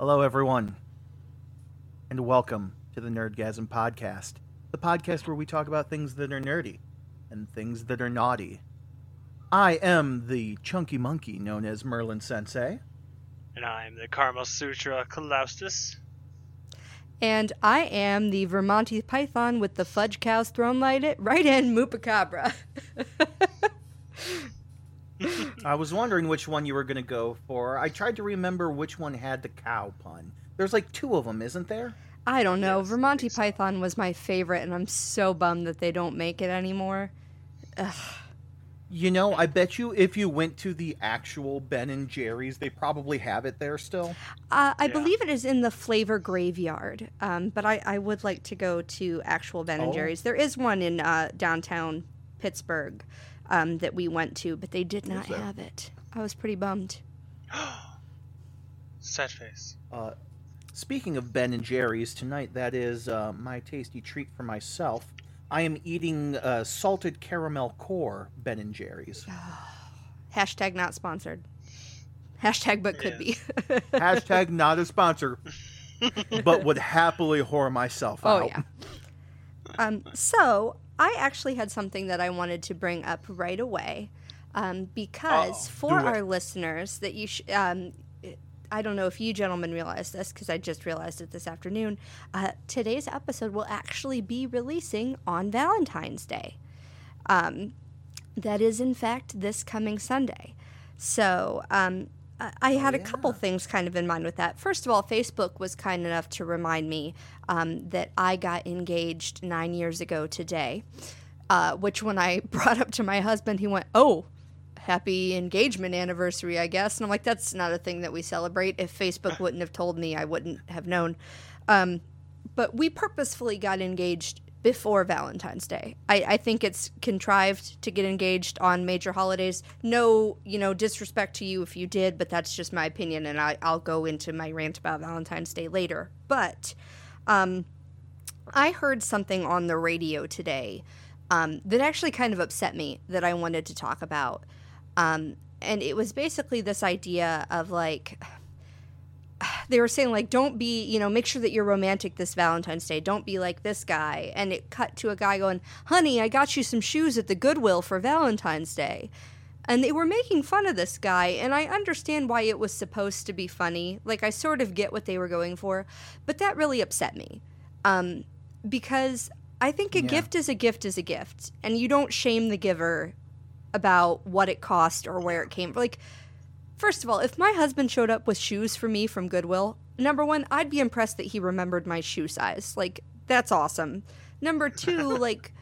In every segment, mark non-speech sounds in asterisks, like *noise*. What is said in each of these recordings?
Hello, everyone, and welcome to the Nerdgasm Podcast, the podcast where we talk about things that are nerdy and things that are naughty. I am the chunky monkey known as Merlin Sensei. And I'm the Karma Sutra Kalaustus. And I am the Vermonty python with the fudge cows thrown right, it, right in Moopacabra. *laughs* I was wondering which one you were going to go for. I tried to remember which one had the cow pun. There's like two of them, isn't there? I don't know. Yes, I Vermonty so. python was my favorite, and I'm so bummed that they don't make it anymore. Ugh. You know, I bet you if you went to the actual Ben and Jerry's, they probably have it there still. Uh, I Yeah. believe it is in the Flavor Graveyard, um, but I, I would like to go to actual Ben and Oh. Jerry's. There is one in uh, downtown Pittsburgh um, that we went to, but they did not have it. I was pretty bummed. *gasps* Sad face. Uh, speaking of Ben and Jerry's, tonight that is uh, my tasty treat for myself. I am eating uh, salted caramel core Ben and Jerry's. *sighs* Hashtag not sponsored. Hashtag but could be. *laughs* Hashtag not a sponsor, but would happily whore myself out. Oh out. yeah. Um, so I actually had something that I wanted to bring up right away, um, because Uh-oh. for our listeners that you, sh- um, I don't know if you gentlemen realize this because I just realized it this afternoon. Uh, today's episode will actually be releasing on Valentine's Day. Um, that is in fact this coming Sunday. So um, I- I had a couple things kind of in mind with that. First of all, Facebook was kind enough to remind me um, that I got engaged nine years ago today. Uh, which, when I *laughs* brought up to my husband, he went, "Oh, happy engagement anniversary, I guess." And I'm like, "That's not a thing that we celebrate. If Facebook *laughs* wouldn't have told me, I wouldn't have known." Um, but we purposefully got engaged before Valentine's Day. I, I think it's contrived to get engaged on major holidays. No, you know, disrespect to you if you did, but that's just my opinion, and I, I'll go into my rant about Valentine's Day later. But um, I heard something on the radio today um, that actually kind of upset me that I wanted to talk about. Um, and it was basically this idea of like, they were saying like don't be you know make sure that you're romantic this valentine's day. Don't be like this guy. And it cut to a guy going honey i got you some shoes at the goodwill for valentine's day. And they were making fun of this guy and i understand why it was supposed to be funny. Like i sort of get what they were going for but that really upset me. Um, because i think a Yeah. gift is a gift is a gift and you don't shame the giver about what it cost or where it came from like First of all, if my husband showed up with shoes for me from Goodwill, number one, I'd be impressed that he remembered my shoe size. Like, that's awesome. Number two, *laughs* like,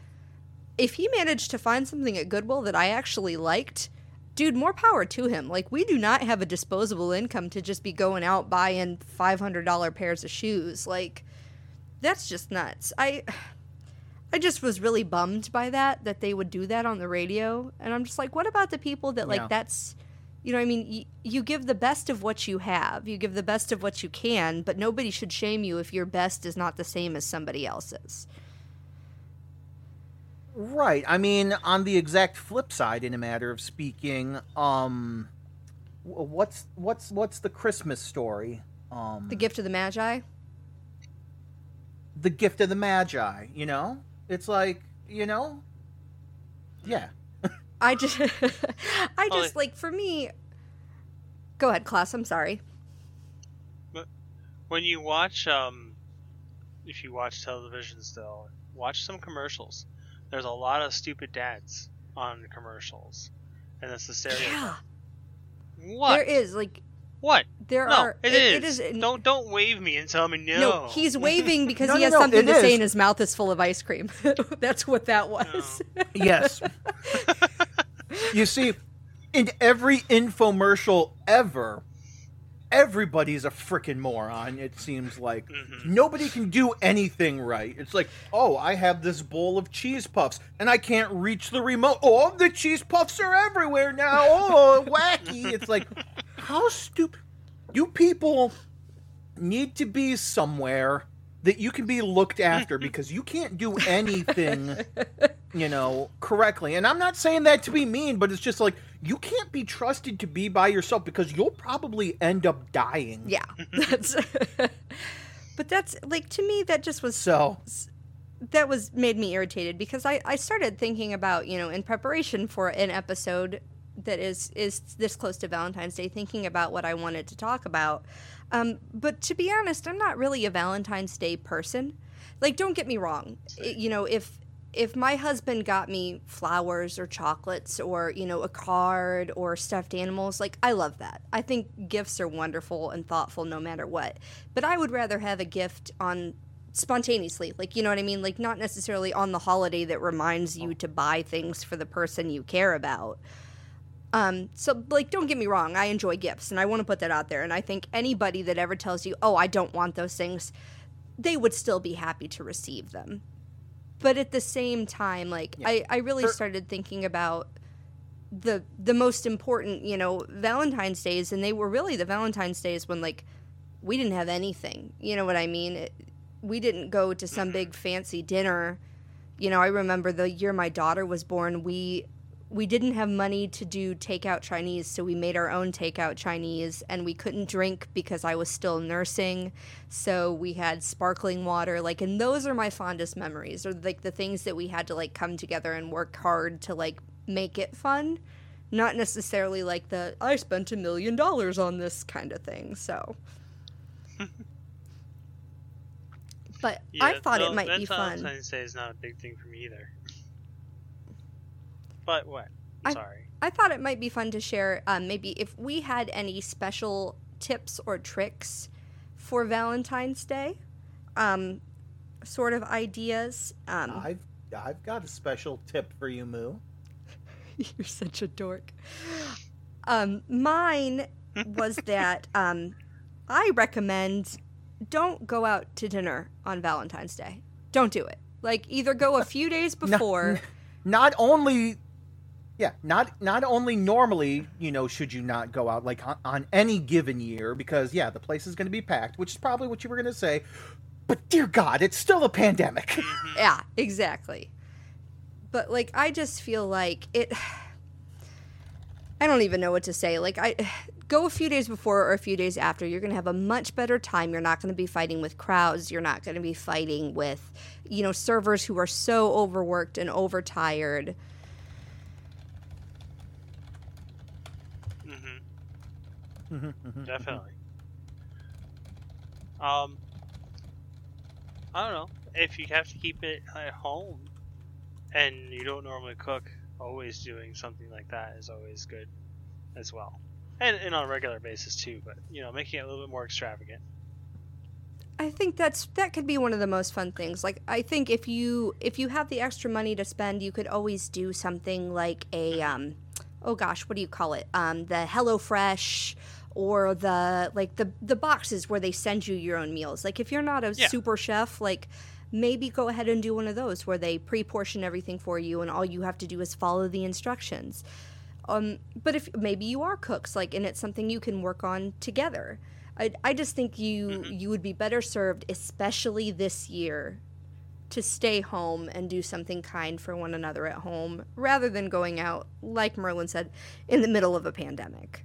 if he managed to find something at Goodwill that I actually liked, dude, more power to him. Like, we do not have a disposable income to just be going out buying $500 pairs of shoes. Like, that's just nuts. I. I just was really bummed by that that they would do that on the radio and I'm just like what about the people that like Yeah. that's you know, what I mean, you, you give the best of what you have. You give the best of what you can, but nobody should shame you if your best is not the same as somebody else's. Right. I mean, on the exact flip side, in a matter of speaking, um, what's what's what's the Christmas story? Um, The gift of the Magi. the gift of the Magi. You know, it's like you know, yeah. I just, *laughs* I just like for me. Go ahead, Klaus. I'm sorry. When you watch, um, if you watch television still, watch some commercials. There's a lot of stupid dads on commercials, and that's the stereotype. Yeah, What? there is like What? there No, are. it It is. is. Don't don't wave me and tell me no. No, he's *laughs* waving because No, he has no, something it to say and his mouth is full of ice cream. *laughs* That's what that was. Yes. You see, in every infomercial ever, everybody's a freaking moron. It seems like Mhm. nobody can do anything right. It's like, oh, I have this bowl of cheese puffs and I can't reach the remote. Oh, the cheese puffs are everywhere now. Oh, wacky. It's like, how stupid. You people need to be somewhere that you can be looked after *laughs* because you can't do anything you know, correctly. And I'm not saying that to be mean, but it's just like you can't be trusted to be by yourself because you'll probably end up dying. Yeah. *laughs* That's *laughs* But that's like to me that just was So, that was made me irritated because I, I started thinking about you know in preparation for an episode that is is this close to Valentine's Day thinking about what I wanted to talk about um, but to be honest I'm not really a Valentine's Day person like don't get me wrong it- you know if if my husband got me flowers or chocolates or you know a card or stuffed animals like I love that. I think gifts are wonderful and thoughtful no matter what. But I would rather have a gift on spontaneously like you know what i mean? Like not necessarily on the holiday that reminds you to buy things for the person you care about. Um so like don't get me wrong i enjoy gifts and i want to put that out there. And i think anybody that ever tells you oh i don't want those things they would still be happy to receive them but at the same time like Yeah. i i really For- started thinking about the the most important you know valentine's days and they were really the valentine's days when like we didn't have anything you know what i mean? It, we didn't go to some big mm-hmm. fancy dinner. You know i remember the year my daughter was born we we didn't have money to do takeout chinese so we made our own takeout chinese and we couldn't drink because i was still nursing. So we had sparkling water like and those are my fondest memories or like the things that we had to like come together and work hard to like make it fun. Not necessarily like the i spent a million dollars on this kind of thing so. *laughs* But i thought no, it might be fun. Valentine's Day is not a big thing for me either. But what? I- I'm sorry. I thought it might be fun to share um, maybe if we had any special tips or tricks for Valentine's Day, um, sort of ideas. Um, I've I've got a special tip for you, Moo. *laughs* You're such a dork. Um, mine was *laughs* that um, I recommend don't go out to dinner on Valentine's Day. Don't do it. Like either go a few days before. Not only yeah, not not only normally, you know, should you not go out like on, on any given year because yeah, the place is going to be packed, which is probably what you were going to say. But dear God, it's still a pandemic. Mm-hmm. *laughs* Yeah, exactly. But like I just feel like it *sighs* I don't even know what to say. Like I *sighs* go a few days before or a few days after, you're going to have a much better time. You're not going to be fighting with crowds. You're not going to be fighting with, you know, servers who are so overworked and overtired. Mm-hmm. Definitely. Um, I don't know if you have to keep it at home, and you don't normally cook. Always doing something like that is always good, as well, and, and on a regular basis too. But you know, making it a little bit more extravagant. I think that's that could be one of the most fun things. Like I think if you if you have the extra money to spend, you could always do something like a um oh gosh, what do you call it? Um the Hello Fresh or the like the the boxes where they send you your own meals. Like if you're not a Yeah. super chef, like maybe go ahead and do one of those where they pre-portion everything for you and all you have to do is follow the instructions. Um, but if maybe you are cooks, like, and it's something you can work on together. I, I just think you you would be better served, especially this year, to stay home and do something kind for one another at home, rather than going out, like Merlin said, in the middle of a pandemic.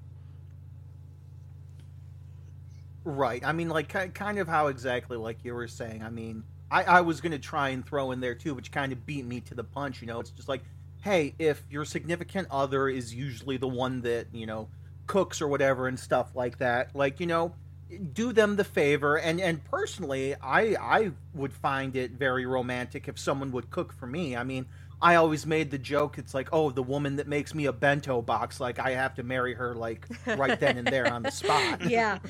Right. I mean, like, ki- kind of how exactly like you were saying. I mean, I, I was to try and throw in there too, which kind of beat me to the punch. You know, it's just like, hey, if your significant other is usually the one that, you know, cooks or whatever and stuff like that, like, you know, do them the favor. And, and personally, I, I would find it very romantic if someone would cook for me. I mean, I always made the joke. It's like, oh, the woman that makes me a bento box, like I have to marry her, like right then and there on the spot. *laughs* Yeah. *laughs*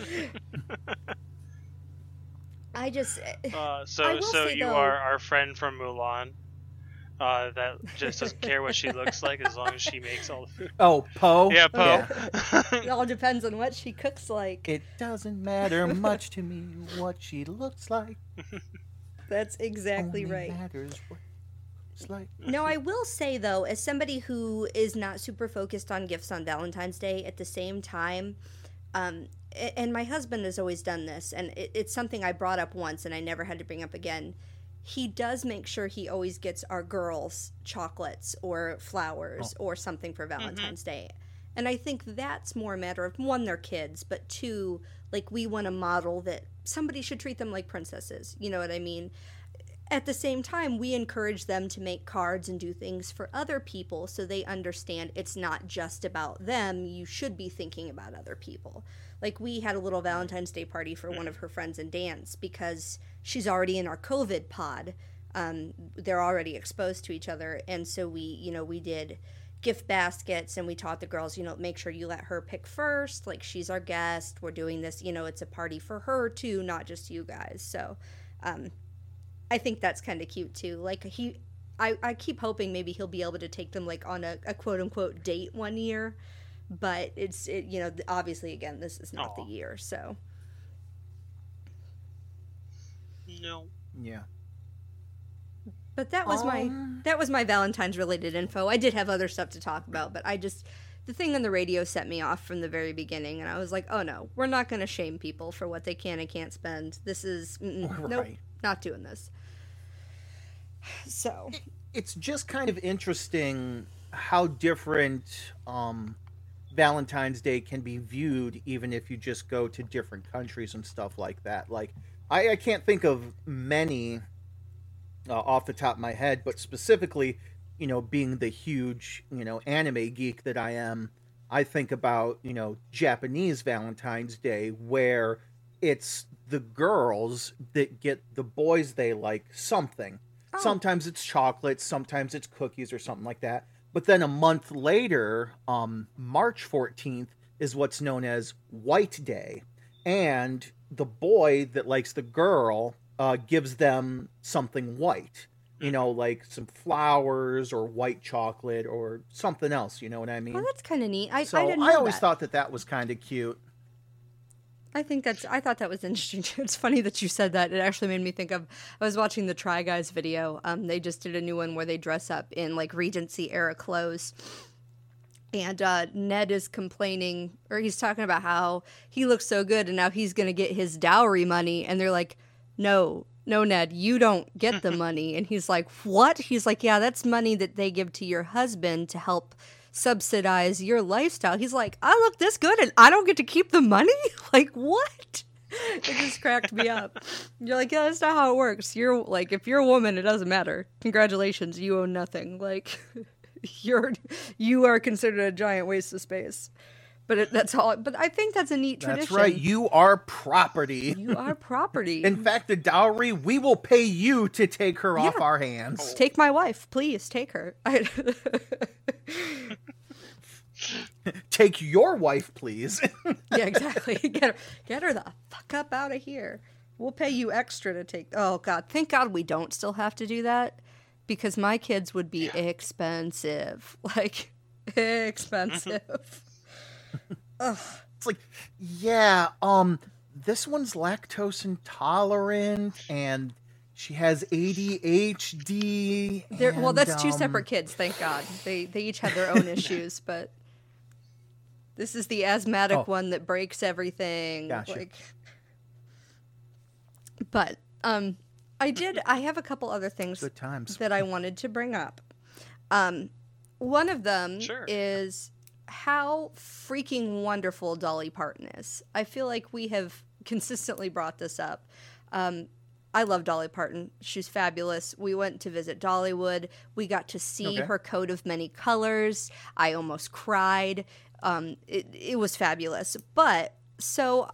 I just Uh, so will so you though- are our friend from Mulan. Uh, that just doesn't care what she looks like as long as she makes all the food. Oh, Poe? Yeah, Poe. *laughs* it all depends on what she cooks like. It doesn't matter much to me what she looks like. That's exactly Only right. matters what it's like. *laughs* No, I will say though, as somebody who is not super focused on gifts on Valentine's Day, at the same time, um, and my husband has always done this, and it's something I brought up once and I never had to bring up again. he does make sure he always gets our girls chocolates or flowers or something for Valentine's Day. And I think that's more a matter of one, they're kids, but two, like we want to model that somebody should treat them like princesses. You know what I mean? At the same time, we encourage them to make cards and do things for other people so they understand it's not just about them. You should be thinking about other people. Like we had a little Valentine's Day party for one of her friends in dance because she's already in our COVID pod. Um, they're already exposed to each other, and so we, you know, we did gift baskets and we taught the girls, you know, make sure you let her pick first. Like she's our guest. We're doing this, you know, it's a party for her too, not just you guys. So, um, I think that's kind of cute too. Like he, I, I keep hoping maybe he'll be able to take them like on a, a quote unquote date one year, but it's it, you know obviously again this is not Aw. the year so No. Yeah. but that was my that was my Valentine's related info. I did have other stuff to talk about, but I just the thing on the radio set me off from the very beginning, and I was like, oh no, we're not going to shame people for what they can and can't spend. This is mm-mm, nope, not doing this. So it's just kind of interesting how different um, Valentine's Day can be viewed, even if you just go to different countries and stuff like that. Like, I, I can't think of many uh, off the top of my head, but specifically, you know, being the huge, you know, anime geek that I am, I think about, you know, Japanese Valentine's Day where it's the girls that get the boys they like something. Oh. Sometimes it's chocolate, sometimes it's cookies or something like that. But then a month later, um, March 14th is what's known as White Day. And the boy that likes the girl uh, gives them something white. You know, like some flowers or white chocolate or something else. You know what I mean? well, that's kind of neat. I, so I didn't know I always that. thought that that was kind of cute. I think that's. I thought that was *laughs* interesting. Too. It's funny that you said that. It actually made me think of. I was watching the Try Guys video. Um, they just did a new one where they dress up in like Regency era clothes, and uh, Ned is complaining, or he's talking about how he looks so good, and now he's gonna get his dowry money, and they're like, "No, no, Ned, you don't get the *laughs* money." And he's like, "What?" He's like, "Yeah, that's money that they give to your husband to help." Subsidize your lifestyle. He's like, I look this good and I don't get to keep the money? *laughs* Like, what? It just cracked me up. You're like, yeah, that's not how it works. You're like, if you're a woman, it doesn't matter. Congratulations, you own nothing. *laughs* Like, *laughs* you're you are considered a giant waste of space. But it, that's all. But I think that's a neat tradition. That's right. You are property. You are property. In fact, the dowry, we will pay you to take her off our hands. take my wife, please. Take her. *laughs* I, Take your wife, please. *laughs* yeah, exactly. *laughs* Get her, get her the fuck up out of here. We'll pay you extra to take. Oh God, thank God we don't still have to do that, because my kids would be expensive, like expensive. It's like, yeah, um, this one's lactose intolerant and she has ADHD. They're, well, and, that's two um, separate kids. Thank God. They they each have their own *laughs* issues, but this is the asthmatic Oh. one that breaks everything. Gotcha. Like, but um, I did. I have a couple other things Good times. that I wanted to bring up. Um, one of them Sure. is how freaking wonderful Dolly Parton is. I feel like we have consistently brought this up. Um, I love Dolly Parton. She's fabulous. We went to visit Dollywood. We got to see Okay. her coat of many colors. I almost cried. Um, it, it was fabulous. But so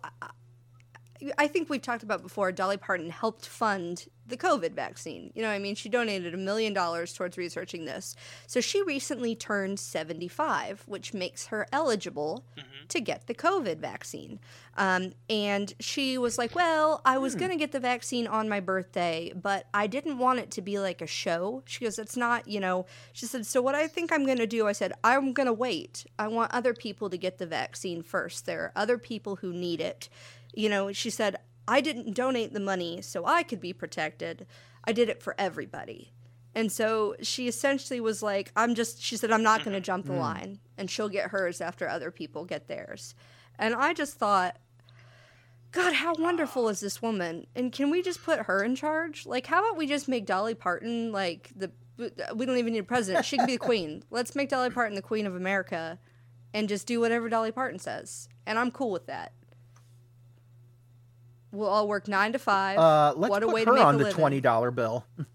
I- think we've talked about before, Dolly Parton helped fund the COVID vaccine. You know, what I mean, she donated a million dollars towards researching this. So she recently turned 75, which makes her eligible to get the COVID vaccine. Um, and she was like, Well, I was going to get the vaccine on my birthday, but I didn't want it to be like a show. She goes, It's not, you know, she said, So what I think I'm going to do, I said, I'm going to wait. I want other people to get the vaccine first. There are other people who need it you know, she said, I didn't donate the money so I could be protected. I did it for everybody. And so she essentially was like, I'm just, she said, I'm not going to jump the mm. line and she'll get hers after other people get theirs. And I just thought, God, how wonderful is this woman? And can we just put her in charge? Like, how about we just make Dolly Parton like the? Uh, we don't even need a president. She can be the queen. *laughs* Let's make Dolly Parton the queen of America, and just do whatever Dolly Parton says. And I'm cool with that. We'll all work nine to five. Uh, let's what a put way her to make on a the living. twenty dollar bill. *laughs*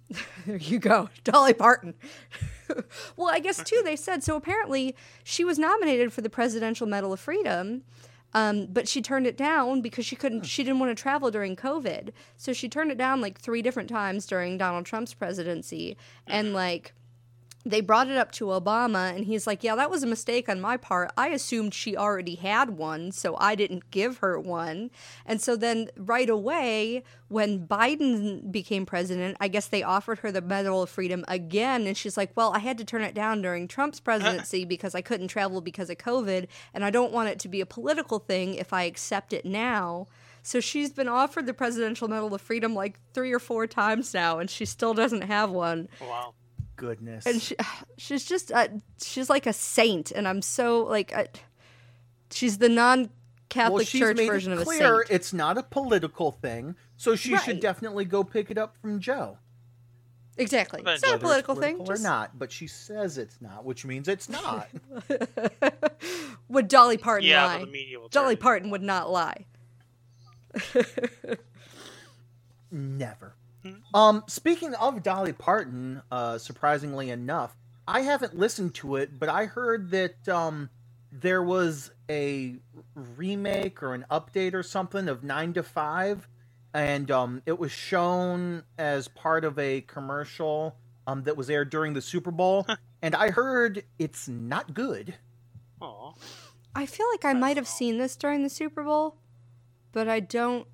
There you go, *laughs* Dolly Parton. *laughs* well, I guess too they said so. Apparently, she was nominated for the Presidential Medal of Freedom, um, but she turned it down because she couldn't. She didn't want to travel during COVID, so she turned it down like three different times during Donald Trump's presidency, and like. They brought it up to Obama, and he's like, Yeah, that was a mistake on my part. I assumed she already had one, so I didn't give her one. And so then, right away, when Biden became president, I guess they offered her the Medal of Freedom again. And she's like, Well, I had to turn it down during Trump's uh. presidency because I couldn't travel because of COVID, and I don't want it to be a political thing if I accept it now. So she's been offered the Presidential Medal of Freedom like three or four times now, and she still doesn't have one Wow. Goodness. and she, *sighs* she's just uh, she's like a saint and i'm so like I, she's the non-catholic well, she's church made version it of a saint it's not a political thing, so she Right. should definitely go pick it up from Joe. exactly But it's not a Whether political, it's thing or just- not, but she says it's not, which means it's not. *laughs* would dolly parton Yeah, lie but the media will. dolly parton would not lie *laughs* Never. Hmm. Um, speaking of Dolly Parton, uh, surprisingly enough, I haven't listened to it, but I heard that um, there was a remake or an update or something of Nine to Five, and um, it was shown as part of a commercial um, that was aired during the Super Bowl, and I heard it's not good. Aw. i feel like i might have seen this during the super bowl but i don't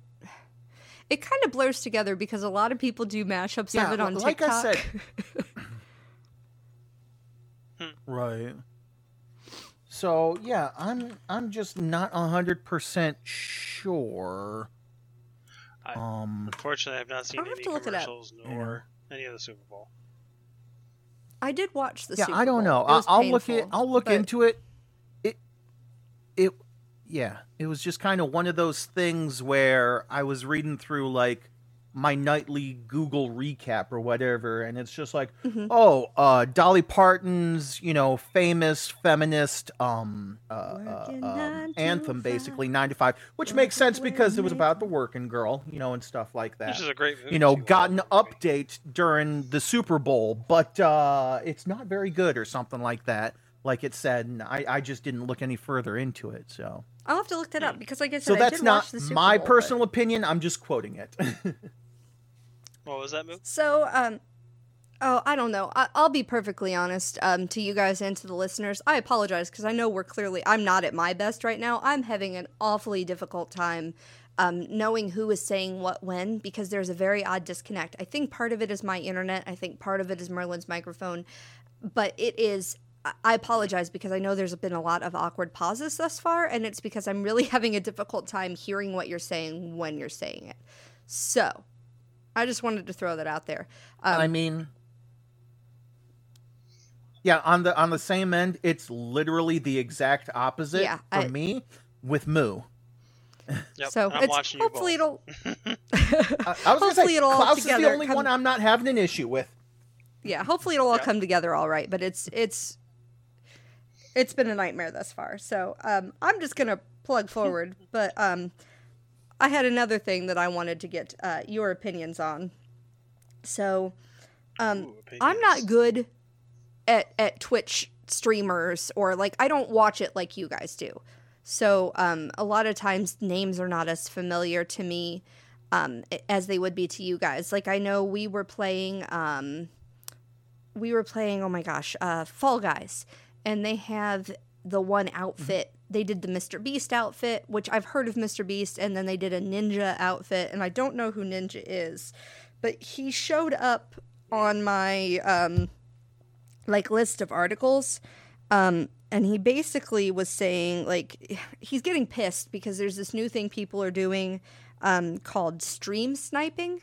it kind of blurs together because a lot of people do mashups Yeah, of it on like tiktok I said. *laughs* right. So yeah, I'm I'm just not hundred percent sure. I- Um. Unfortunately, I've not seen I'll have any to look it commercials nor any of the Super Bowl. i did watch the Yeah, super I don't Bowl. know. It was I- I'll look it. I'll look but- into it. It. It. Yeah, it was just kind of one of those things where I was reading through like my nightly Google recap or whatever, and it's just like, Mhm. oh, uh, Dolly Parton's, you know, famous feminist um, uh, uh, um, anthem, five. basically nine to five, which makes sense because it was about the working girl, you know, and stuff like that Which is a great movie. you know, got an update during the Super Bowl, but uh, it's not very good or something like that, like it said, and I, I just didn't look any further into it. So, I'll have to look that up because, like I said, so I that's did not watch the Super my Bowl, but- personal opinion. I'm just quoting it. *laughs* What was that move? So, um, oh, I don't know. I- I'll be perfectly honest um, to you guys and to the listeners. I apologize because I know we're clearly, I'm not at my best right now. I'm having an awfully difficult time um, knowing who is saying what when because there's a very odd disconnect. I think part of it is my internet, I think part of it is Merlin's microphone, but it is. I- I apologize because I know there's been a lot of awkward pauses thus far, and it's because I'm really *laughs* having a difficult time hearing what you're saying when you're saying it. So, I just wanted to throw that out there. Um, I mean, yeah, on the on the same end, it's literally the exact opposite Yeah, for I- me with Moo. Yep, so I'm it's watching you hopefully both. it'll *laughs* I, I was gonna Hopefully say it'll all Klaus is the only come- one I'm not having an issue with. yeah hopefully it'll all Yeah. come together all right but it's it's it's been a nightmare thus far. So um i'm just gonna plug *laughs* forward but um i had another thing that i wanted to get uh, your opinions on. So um Ooh, i'm not good at at twitch streamers or like i don't watch it like you guys do. So um a lot of times names are not as familiar to me um as they would be to you guys. Like i know we were playing um we were playing oh my gosh uh fall guys and they have the one outfit. They did the mr beast outfit which i've heard of mr beast and then they did a ninja outfit and i don't know who ninja is but he showed up on my um like list of articles um and he basically was saying like *sighs* he's getting pissed because there's this new thing people are doing um called stream sniping.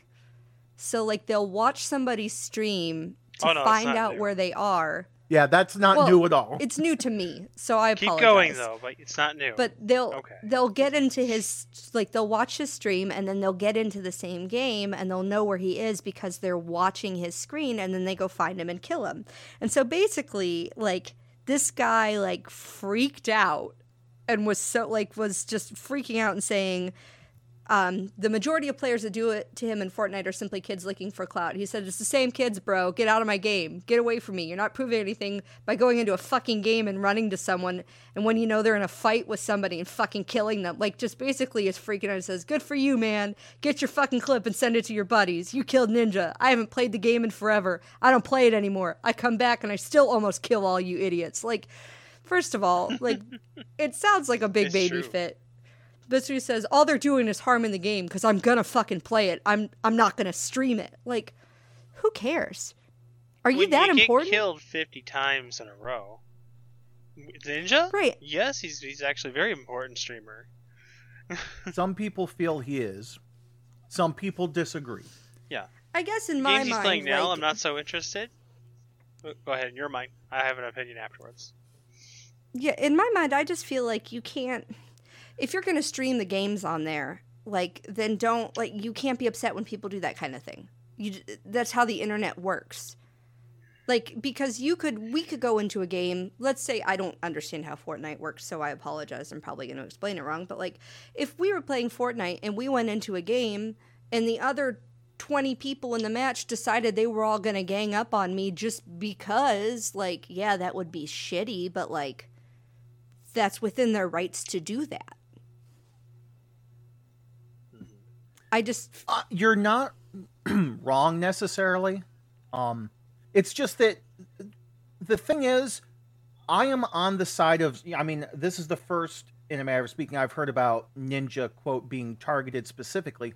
So like they'll watch somebody stream to Oh, no, find out new. where they are Yeah, that's not Well, new at all. It's new to me, so I Keep apologize. going though, but it's not new. But they'll Okay. they'll get into his like they'll watch his stream and then they'll get into the same game and they'll know where he is because they're watching his screen and then they go find him and kill him. And so basically like this guy like freaked out and was so like was just freaking out and saying um, the majority of players that do it to him in Fortnite are simply kids looking for clout. He said, It's the same kids, bro. Get out of my game. Get away from me. You're not proving anything by going into a fucking game and running to someone. And when you know they're in a fight with somebody and fucking killing them, like just basically is freaking out and says, Good for you, man. Get your fucking clip and send it to your buddies. You killed Ninja. I haven't played the game in forever. I don't play it anymore. I come back and I still almost kill all you idiots. Like, first of all, like, *laughs* it sounds like a big It's baby true. fit. Biscuit says all they're doing is harming the game because I'm gonna fucking play it. I'm I'm not gonna stream it. Like, who cares? Are you when that you important? Get killed fifty times in a row. Ninja? Right. Yes, he's he's actually a very important streamer. *laughs* Some people feel he is. Some people disagree. Yeah. I guess in my Games he's mind, playing now, like, I'm not so interested. Go go ahead, in your mind. I have an opinion afterwards. yeah, in my mind, I just feel like you can't. If you're gonna stream the games on there, like, then don't like you can't be upset when people do that kind of thing. You that's how the internet works. Like because you could we could go into a game. Let's say I don't understand how Fortnite works, so I apologize. I'm probably going to explain it wrong, but like if we were playing Fortnite and we went into a game and the other 20 people in the match decided they were all going to gang up on me just because like yeah, that would be shitty, but like that's within their rights to do that. I just Uh, you're not *clears throat* wrong necessarily. Um, it's just that the thing is, I am on the side of. I mean, this is the first in a matter of speaking I've heard about Ninja quote being targeted specifically,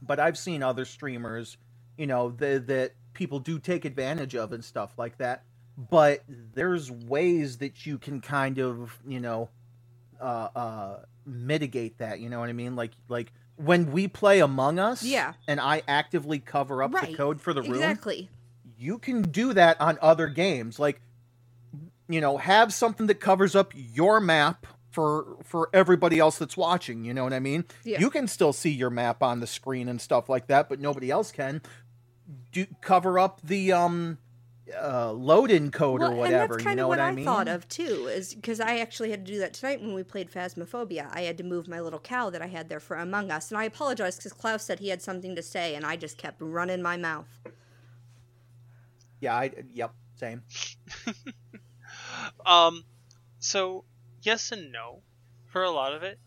but I've seen other streamers, you know, the, that people do take advantage of and stuff like that. But there's ways that you can kind of, you know, uh, uh, mitigate that. You know what I mean? Like, like when we play Among Us, Yeah. and I actively cover up the code for the room exactly. you can do that on other games like you know have something that covers up your map for for everybody else that's watching you know what i mean Yeah. you can still see your map on the screen and stuff like that but nobody else can do cover up the um uh load in code or whatever And that's you kind know of what, what i I mean thought of too, is because I actually had to do that tonight when we played Phasmophobia. I had to move my little cow that I had there for Among Us, and I apologize because Klaus said he had something to say, and I just kept running my mouth. yeah i yep same *laughs* Um, so yes and no for a lot of it.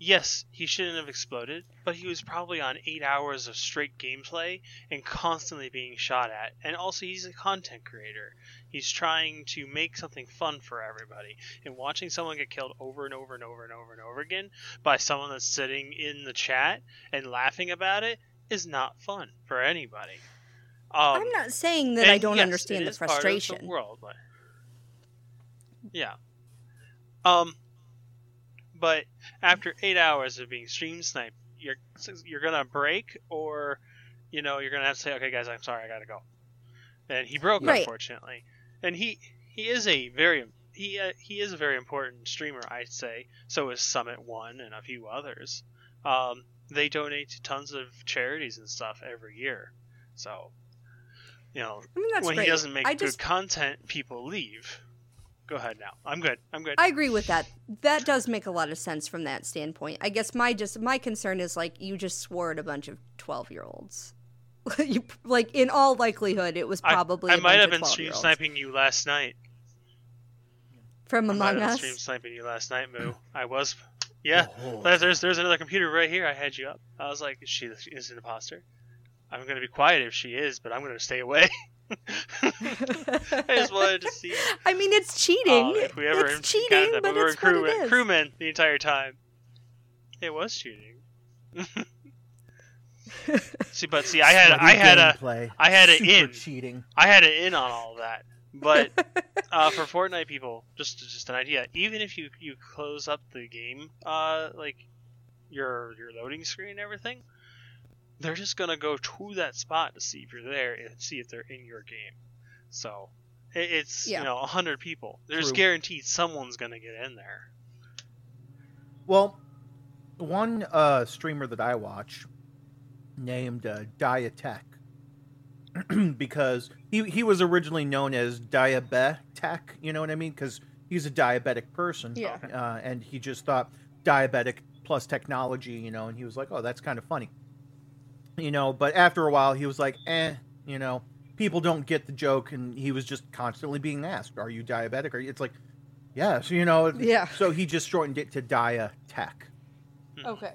Yes, he shouldn't have exploded, but he was probably on eight hours of straight gameplay and constantly being shot at. And also, he's a content creator. He's trying to make something fun for everybody. And watching someone get killed over and over and over and over and over again by someone that's sitting in the chat and laughing about it is not fun for anybody. Um, I'm not saying that I don't yes, understand the is part of frustration. world, but yeah. Um, but after eight hours of being stream sniped, you're you're gonna break, or you know you're gonna have to say, okay, guys, I'm sorry, I gotta go. And he broke, Right. unfortunately. And he he is a very he uh, he is a very important streamer, I'd say. So is Summit One and a few others. Um, they donate to tons of charities and stuff every year. So, you know, I mean, when great. he doesn't make I good just, content, people leave. Go ahead now. I'm good. I'm good. I agree with that. That does make a lot of sense from that standpoint. I guess my just my concern is like you just swore at a bunch of twelve year olds. *laughs* you like in all likelihood it was I- probably I, a might bunch have of been stream sniping you last night. from I might among have been us. stream sniping you last night, Moo. *laughs* I was. Yeah. Oh. There's, there's there's another computer right here. I had you up. I was like, she is an imposter. I'm gonna be quiet if she is, but I'm gonna stay away. *laughs* I just wanted to see *laughs* I mean, it's cheating. uh, if we ever it's cheating, that, but we were it's what crewmen, it is. crewmen the entire time. It was cheating. *laughs* see, but see, I had I had a gameplay. I had it Super in. cheating I had it in on all that. But *laughs* uh, for Fortnite people, just just an idea. Even if you you close up the game, uh, like your your loading screen and everything, they're just gonna go to that spot to see if you're there and see if they're in your game. So It's Yeah. you know a hundred people. There's True. guaranteed someone's gonna get in there. Well, one uh, streamer that I watch named uh, Diatech *clears throat* because he he was originally known as Diabetic. You know what I mean? Because he's a diabetic person. Yeah. Uh, and he just thought diabetic plus technology. You know, and he was like, oh, that's kind of funny. You know, but after a while, he was like, eh. You know, people don't get the joke, and he was just constantly being asked, "Are you diabetic?" Or? It's like, yes. You know. Yeah. So he just shortened it to Dia Tech. Okay.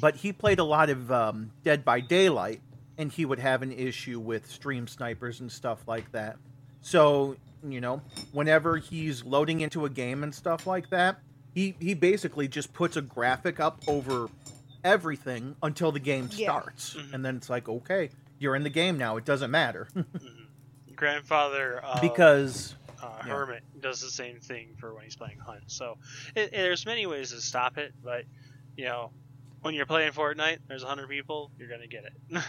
but he played a lot of um, Dead by Daylight, and he would have an issue with stream snipers and stuff like that. So, you know, whenever he's loading into a game and stuff like that, he, he basically just puts a graphic up over everything until the game Yeah. starts. Mhm. And then it's like, okay, you're in the game now. It doesn't matter. *laughs* Mhm. Grandfather uh, because, uh, yeah. Hermit does the same thing for when he's playing Hunt. So it, it- there's many ways to stop it, but you know, when you're playing Fortnite, there's 100 people, you're gonna get it. *laughs* no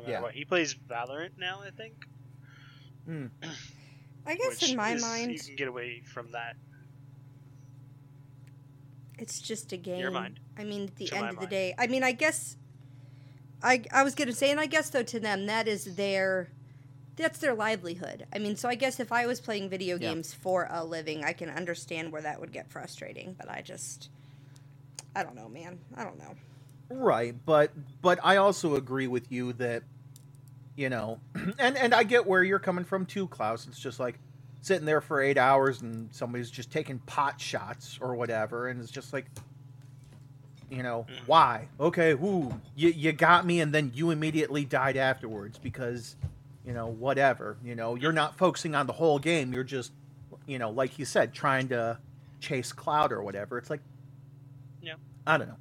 matter Yeah. what. He plays Valorant now, I think. *clears throat* I guess which in my is- mind, you can get away from that. It's just a game. Your mind. I mean, at the To end my of the mind. day, I mean, I guess, I I was gonna say, and I guess though to them that is their, that's their livelihood. I mean, so I guess if I was playing video Yeah. games for a living, I can understand where that would get frustrating. But I just, I don't know, man. I don't know. Right, but but I also agree with you that you know, *clears throat* and and I get where you're coming from too, Klaus. It's just like sitting there for eight hours and somebody's just taking pot shots or whatever, and it's just like, you know, Mhm. why? Okay, whoo, you you got me, and then you immediately died afterwards because, you know, whatever. You know, you're not focusing on the whole game. You're just, you know, like you said, trying to chase cloud or whatever. It's like, Yeah. I don't know.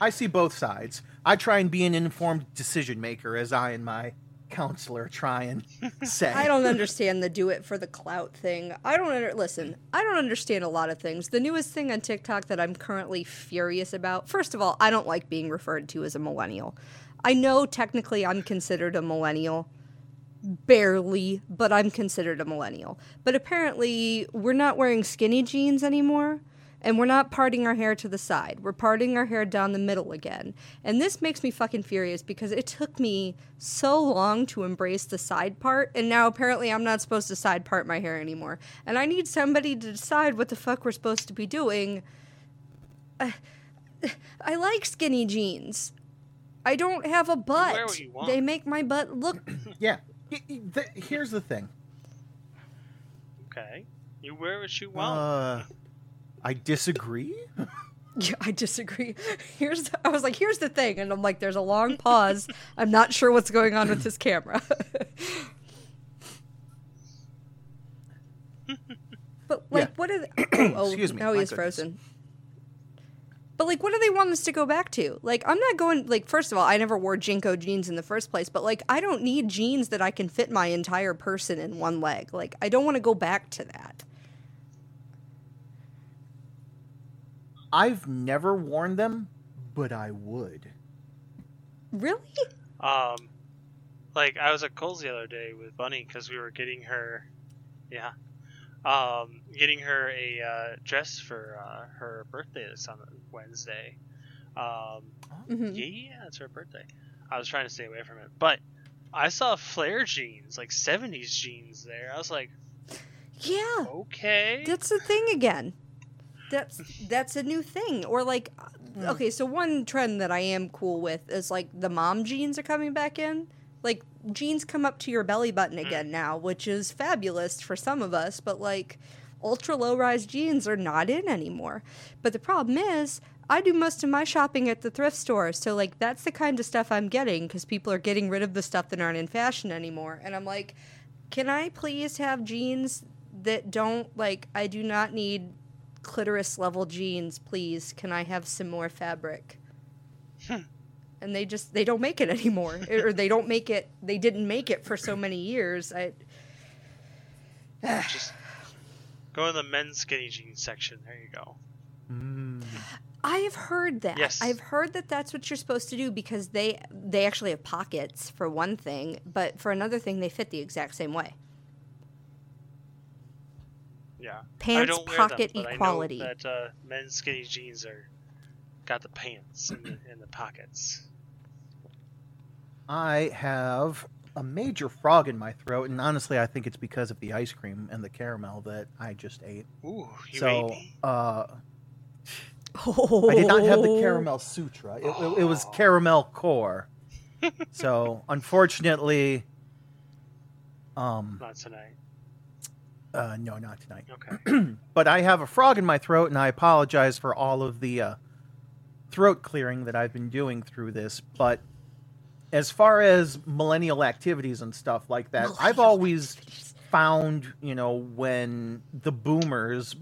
I see both sides. I try and be an informed decision maker, as I and my counselor try and *laughs* say. I don't understand the do it for the clout thing. I don't under- listen. I don't understand a lot of things. The newest thing on TikTok that I'm currently furious about. First of all, I don't like being referred to as a millennial. I know technically I'm considered a millennial. Barely, but I'm considered a millennial. But apparently, we're not wearing skinny jeans anymore, and we're not parting our hair to the side. We're parting our hair down the middle again. And this makes me fucking furious because it took me so long to embrace the side part, and now apparently I'm not supposed to side part my hair anymore. And I need somebody to decide what the fuck we're supposed to be doing. I, *sighs* I like skinny jeans. I don't have a butt. wear what you want. They make my butt look *coughs* Yeah. Y- y- th- Here's the thing. Okay. You wear what you want. Uh, I disagree. *laughs* Yeah, I disagree. Here's the, I was like, here's the thing, and I'm like, there's a long pause. *laughs* I'm not sure what's going on with this camera. *laughs* but like, Yeah. what are *clears throat* they, oh, oh, Excuse me, now he is goodness. frozen. But like, what do they want us to go back to? Like, I'm not going. Like, first of all, I never wore JNCO jeans in the first place. But like, I don't need jeans that I can fit my entire person in one leg. Like, I don't want to go back to that. I've never worn them, but I would. Really? Um, like I was at Kohl's the other day with Bunny because we were getting her, yeah, um, getting her a uh, dress for uh, her birthday this on Wednesday. Um, hmm yeah, yeah, it's her birthday. I was trying to stay away from it, but I saw flare jeans, like '70s jeans there. I was like, Yeah. okay, That's the thing again. That's that's a new thing. Or like hmm. okay, so one trend that I am cool with is like the mom jeans are coming back in. Like jeans come up to your belly button hmm. again now, which is fabulous for some of us, but like ultra low rise jeans are not in anymore. But the problem is I do most of my shopping at the thrift store, so like that's the kind of stuff I'm getting because people are getting rid of the stuff that aren't in fashion anymore. And I'm like, can I please have jeans that don't like I do not need clitoris level jeans, please. Can I have some more fabric? and they just they don't make it anymore. *laughs* or they don't make it they didn't make it for so many years. I *sighs* just go in the men's skinny jeans section. There you go. Mm. I have heard that. Yes. I've heard that that's what you're supposed to do because they they actually have pockets for one thing, but for another thing they fit the exact same way. Yeah. I Pants don't wear pocket them, but equality. I know that uh, men's skinny jeans are got the pants in the, in the pockets. I have a major frog in my throat, and honestly, I think it's because of the ice cream and the caramel that I just ate. Ooh, you ate so, me. uh, Oh. I did not have the *laughs* Karamel Sutra. It, it- it was Oh. caramel core. *laughs* so, unfortunately, um, Not tonight. Uh, no, not tonight. Okay. *clears throat* but I have a frog in my throat, and I apologize for all of the uh, throat clearing that I've been doing through this. But as far as millennial activities and stuff like that, I've always activities. found, you know, when the boomers,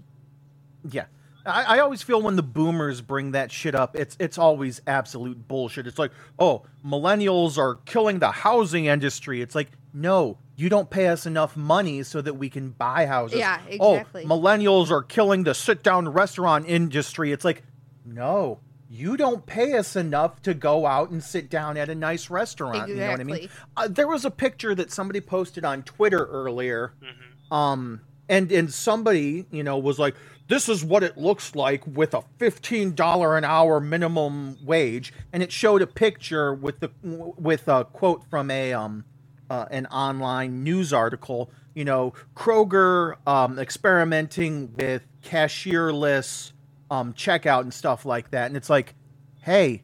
yeah, I, I always feel when the boomers bring that shit up, it's it's always absolute bullshit. It's like, oh, millennials are killing the housing industry. It's like, no, you don't pay us enough money so that we can buy houses. Yeah, exactly. Oh, millennials are killing the sit down restaurant industry. It's like, no. You don't pay us enough to go out and sit down at a nice restaurant. You know what I mean? Exactly. Uh, there was a picture that somebody posted on Twitter earlier hmm um and and somebody you know was like this is what it looks like with a $15 an hour minimum wage and it showed a picture with the with a quote from a um uh, an online news article you know kroger um experimenting with cashierless um checkout and stuff like that and it's like hey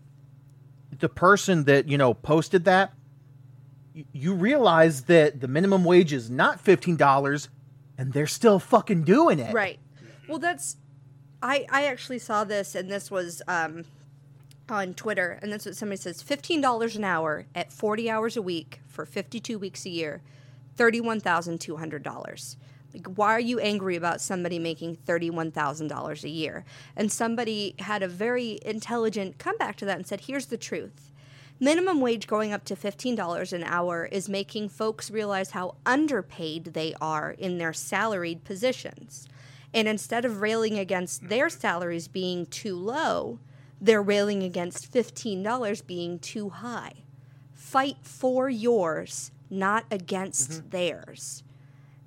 the person that you know posted that y- you realize that the minimum wage is not $15 and they're still fucking doing it. Right. Well, that's. I I actually saw this, and this was um, on Twitter, and that's what somebody says: fifteen dollars an hour at forty hours a week for fifty-two weeks a year, thirty-one thousand two hundred dollars. Like, why are you angry about somebody making thirty-one thousand dollars a year? And somebody had a very intelligent comeback to that and said, "Here's the truth." Minimum wage going up to $15 an hour is making folks realize how underpaid they are in their salaried positions. And instead of railing against their salaries being too low, they're railing against $15 being too high. Fight for yours, not against mm-hmm. theirs.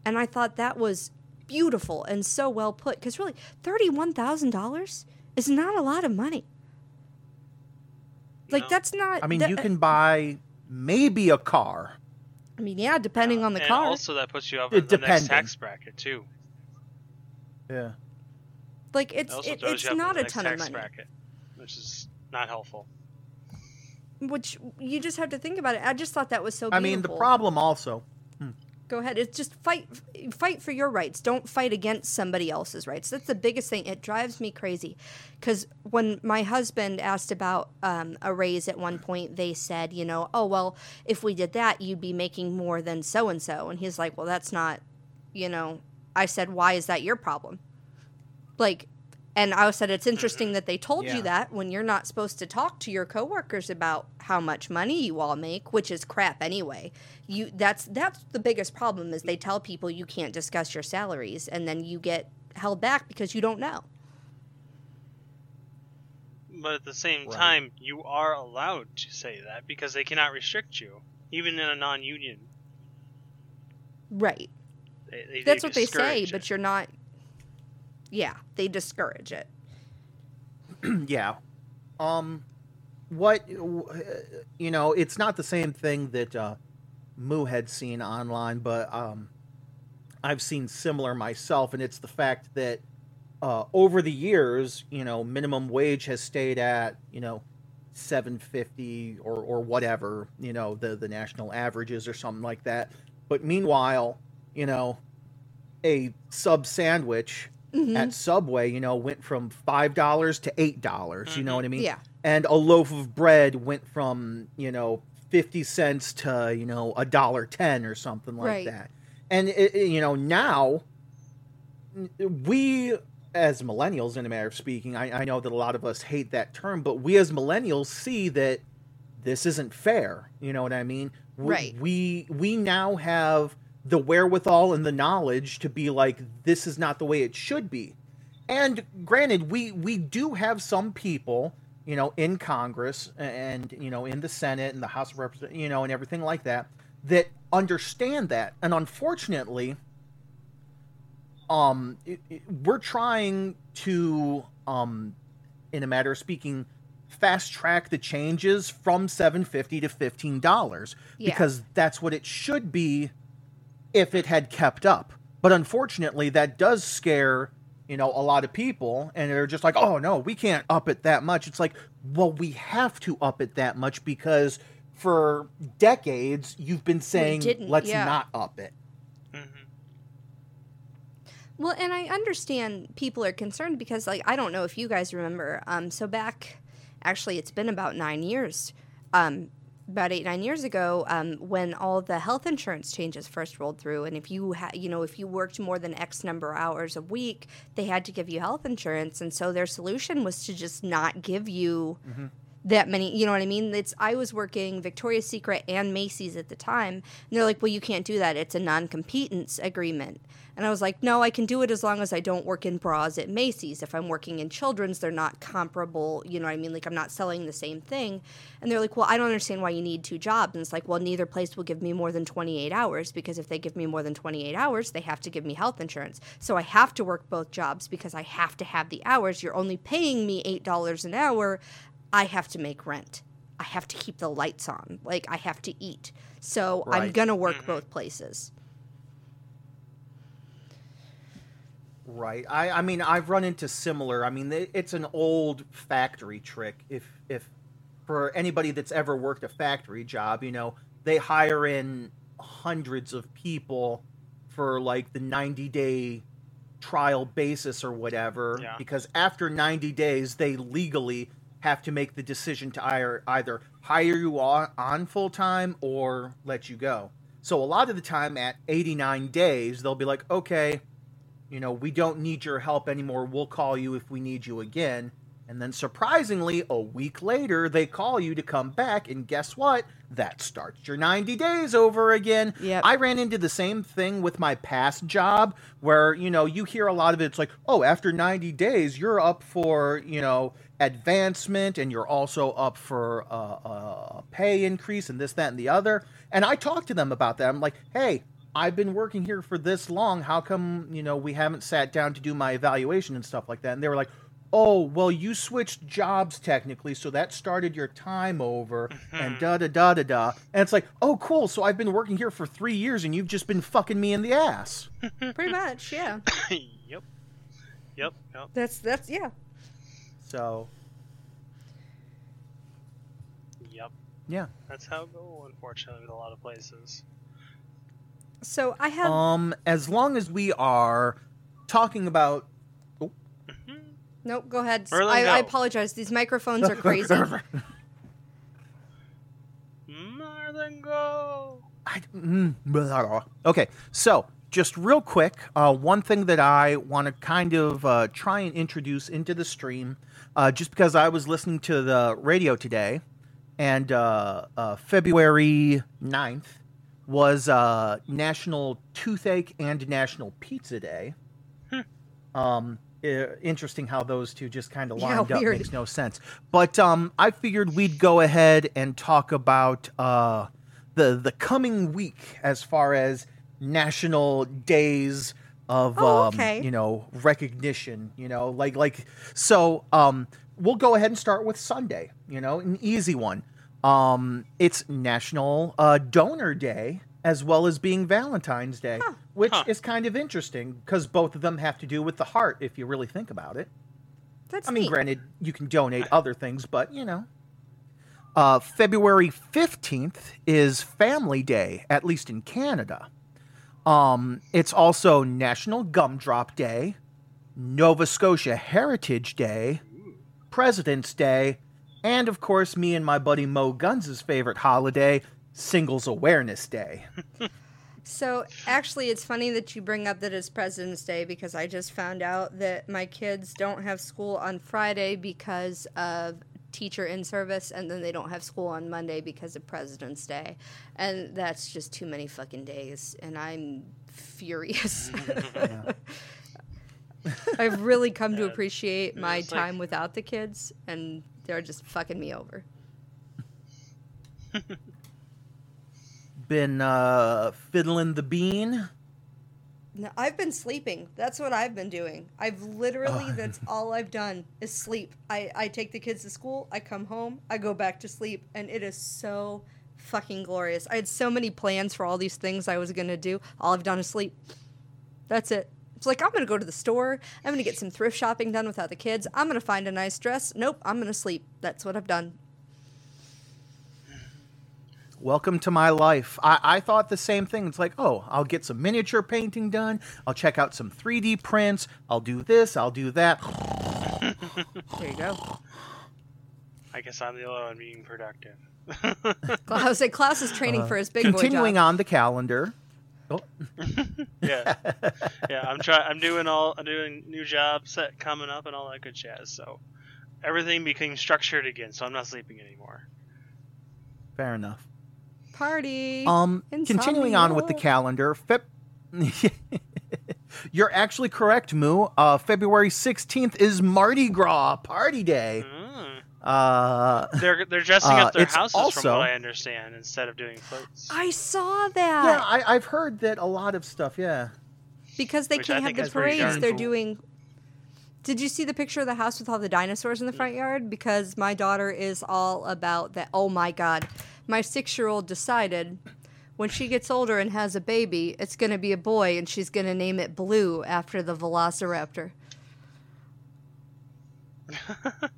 And I thought that was beautiful and so well put because really, $31,000 is not a lot of money. Like, No. that's not. I mean, that- you can buy maybe a car. I mean, yeah, depending on the car. and car. also that puts you up It in the next tax bracket too. Yeah. like it's also it, it's you up in not a next ton of money. bracket, which is not helpful. Which you just have to think about it. I just thought that was so. I mean, the problem also. Go ahead. It's just fight, fight for your rights. Don't fight against somebody else's rights. That's the biggest thing. It drives me crazy, because when my husband asked about um, a raise at one point, they said, you know, oh well, if we did that, you'd be making more than so and so, and he's like, well, that's not, you know. I said, why is that your problem? Like, and I said it's interesting mm-hmm. that they told Yeah. you that when you're not supposed to talk to your coworkers about how much money you all make, which is crap anyway. You that's that's the biggest problem is they tell people you can't discuss your salaries and then you get held back because you don't know. But at the same Right. time, you are allowed to say that because they cannot restrict you, even in a non-union. Right. They, they, That's they what they say, discourage but you're not Yeah, they discourage it. *clears throat* yeah. Um, what you know, it's not the same thing that uh, Moo had seen online, but um, I've seen similar myself, and it's the fact that uh, over the years, you know, minimum wage has stayed at you know seven fifty or or whatever you know the the national averages or something like that. But meanwhile, you know, a sub sandwich Mhm. at Subway, you know, went from five dollars to eight dollars. You know Mhm. what I mean? Yeah. And a loaf of bread went from you know fifty cents to you know a dollar ten or something like Right. that. And it, it- you know now, we as millennials, in a matter of speaking, I, I know that a lot of us hate that term, but we as millennials see that this isn't fair. You know what I mean? We- Right. We we now have the wherewithal and the knowledge to be like, this is not the way it should be. And granted, we we do have some people, you know, in Congress and you know in the Senate and the House of Representatives, you know, and everything like that, that understand that. And unfortunately, um, it, it, we're trying to, um, in a matter of speaking, fast track the changes from seven fifty to fifteen dollars Yeah. because that's what it should be if it had kept up. But unfortunately, that does scare you know a lot of people, and they're just like, "Oh no, we can't up it that much." It's like, well, we have to up it that much because for decades you've been saying, "Let's yeah. not up it." hmm Well, and I understand people are concerned because, like, I don't know if you guys remember. Um, so back, actually, it's been about nine years. Um, about eight nine years ago, um, when all the health insurance changes first rolled through, and if you ha- you know if you worked more than X number of hours a week, they had to give you health insurance, and so their solution was to just not give you that many you know what i mean? It's i was working victoria's secret and macy's at the time and they're like well you can't do that. It's a non-competence agreement. And i was like no i can do it as long as i don't work in bras at macy's. If i'm working in children's they're not comparable you know what i mean? Like i'm not selling the same thing. And they're like well i don't understand why you need two jobs. And it's like well neither place will give me more than 28 hours because if they give me more than 28 hours they have to give me health insurance. So i have to work both jobs because i have to have the hours. You're only paying me $8 an hour I have to make rent. I have to keep the lights on. Like I have to eat. So I'm gonna work mm-hmm. both places. Right. I, I mean, I've run into similar. I mean, it's an old factory trick. If if for anybody that's ever worked a factory job, you know, they hire in hundreds of people for like the 90 day trial basis or whatever Yeah. because after 90 days they legally have to make the decision to either either hire you on, on full time or let you go. So a lot of the time at 89 days they'll be like, "Okay, you know, we don't need your help anymore. We'll call you if we need you again. And then surprisingly, a week later, they call you to come back, and guess what? That starts your 90 days over again. Yep. I ran into the same thing with my past job where, you know, you hear a lot of it. It's like, oh, after 90 days, you're up for, you know, advancement and you're also up for a, a pay increase and this, that, and the other. And I talked to them about that. I'm like, hey, I've been working here for this long. How come, you know, we haven't sat down to do my evaluation and stuff like that? And they were like, oh, well, you switched jobs technically, so that started your time over, mm-hmm. and da da da da da. And it's like, oh, cool. So I've been working here for three years, and you've just been fucking me in the ass. Pretty much, yeah. *coughs* yep. Yep. Yep. That's that's yeah. So, Yep. yeah. That's how it go, unfortunately, with a lot of places. So I have Um, as long as we are talking about. Oh. nope. Go ahead. Merlin, I, I apologize. These microphones are *laughs* crazy. Marlon, go! I, mm, blah, blah. okay, so just real quick, uh, one thing that I want to kind of uh, try and introduce into the stream, uh, just because I was listening to the radio today, and uh, uh, February 9th was uh, National Toothache and National Pizza Day. Um, i- interesting how those two just kind of Yeah, lined up. weird. Makes no sense. But um, I figured we'd go ahead and talk about uh, the the coming week as far as national days of Oh, um, okay. you know recognition. You know, like like so. Um, we'll go ahead and start with Sunday. You know, an easy one. Um, it's National uh, Donor Day as well as being Valentine's Day, which Huh. is kind of interesting because both of them have to do with the heart if you really think about it. That's I mean, neat. granted, you can donate other things, but you know. Uh, February 15th is Family Day, at least in Canada. Um, it's also National Gumdrop Day, Nova Scotia Heritage Day, President's Day, and of course, me and my buddy Mo Guns' favorite holiday, Singles Awareness Day. So actually, it's funny that you bring up that it's President's Day because I just found out that my kids don't have school on Friday because of teacher in service, and then they don't have school on Monday because of President's Day, and that's just too many fucking days, and I'm furious. *laughs* I've really come to appreciate my like- time without the kids, and they're just fucking me over. *laughs* Been uh, fiddling the bean, No, I've been sleeping. That's what I've been doing. I've literally, that's all I've done is sleep. I, I take the kids to school, I come home, I go back to sleep, and it is so fucking glorious. I had so many plans for all these things I was going to do. All I've done is sleep. That's it. It's like, I'm going to go to the store. I'm going to get some thrift shopping done without the kids. I'm going to find a nice dress. Nope, I'm going to sleep. That's what I've done. Welcome to my life. I, I thought the same thing. It's like, oh, I'll get some miniature painting done. I'll check out some 3D prints. I'll do this. I'll do that. *laughs* There you go. I guess I'm the only one being productive. *laughs* I was say Klaus is training uh, for his big boy Continuing job. on the calendar. Oh, *laughs* yeah, yeah. I'm trying. I'm doing all. I'm doing new job set coming up and all that good jazz. So everything became structured again. So I'm not sleeping anymore. fair enough. Party. Um, continuing on with the calendar, Feb- *laughs* you're actually correct, Moo. Uh, February 16th is Mardi Gras party day. Mm. Uh, They're they're dressing Uh, up their it's houses from also- what I understand instead of doing floats. I saw yeah, that I, I've heard that a lot of stuff. Yeah, because they Which can't have the parades. They're cool. doing. Did you see the picture of the house with all the dinosaurs in the front yard? Because my daughter is all about that. Oh my god, my six-year-old decided when she gets older and has a baby, it's going to be a boy, and she's going to name it Blue after the Velociraptor. *laughs*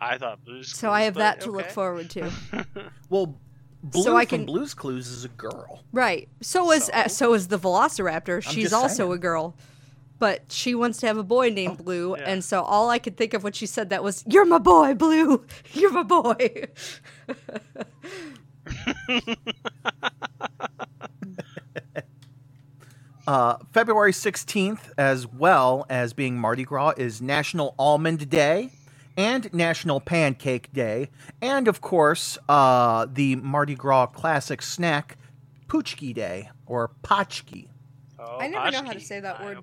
I thought Blues. So I have that but to look forward to. *laughs* well, Blue So I from can- Blue's Clues is a girl. Right. So is So? uh, so is the Velociraptor. She's also saying. a girl, but she wants to have a boy named Blue, yeah. and so all I could think of when she said that was, "You're my boy, Blue. *laughs* You're my boy." *laughs* Uh, February 16th, as well as being Mardi Gras, is National Almond Day and National Pancake Day. And, of course, uh, the Mardi Gras classic snack, Poochki Day or Potchki. Oh, I never know how to say that I word.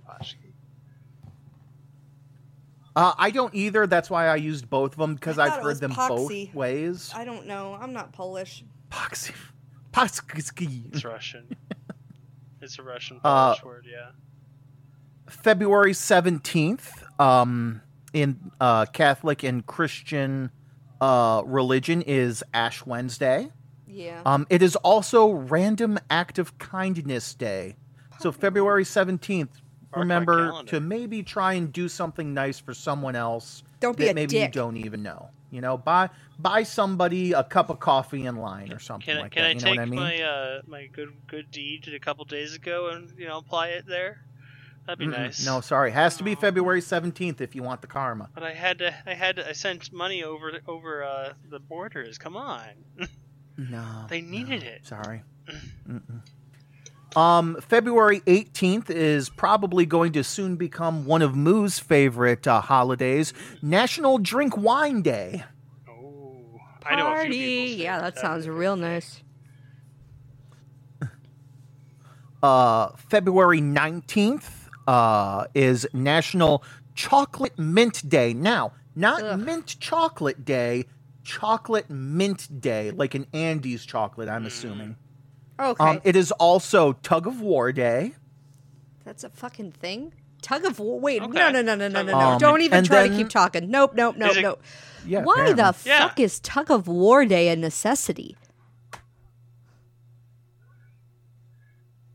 Know Pashki. Uh, I don't either. That's why I used both of them because I I've heard them Poxy. both ways. I don't know. I'm not Polish. Poxy. Potski. It's Russian. *laughs* it's a Russian Uh, Polish word. Yeah. February 17th, um, in uh, Catholic and Christian uh, religion, is Ash Wednesday. Yeah. Um, it is also Random Act of Kindness Day. So February 17th, my remember to maybe try and do something nice for someone else Don't be that a maybe dick. you don't even know. You know, buy buy somebody a cup of coffee in line or something Can I like can that. I you know take what I mean? my uh my good good deed did a couple days ago and you know apply it there? That'd be Mm-mm. nice. No, sorry. Has to be Aw. February 17th if you want the karma. But I had to I had to I sent money over over uh the borders. Come on. *laughs* No. They needed no, it. Sorry. *clears throat* Mm-mm. Um, February 18th is probably going to soon become one of Moo's favorite uh, holidays, National Drink Wine Day. Oh. I know a few Party. Yeah, favorite. that sounds real nice. *laughs* Uh, February 19th uh, is National Chocolate Mint Day. Now, not Ugh. mint chocolate day, chocolate mint day, like an Andes chocolate, I'm assuming. Okay. Um, it is also Tug of War Day. That's a fucking thing. Tug of war. Wait, Okay. no, no, no, no, no, no, Tug no. war. Don't even and try to then- keep talking. Nope, nope, nope, Is it- nope. Yeah. Why the. Yeah. fuck is tug of war day a necessity?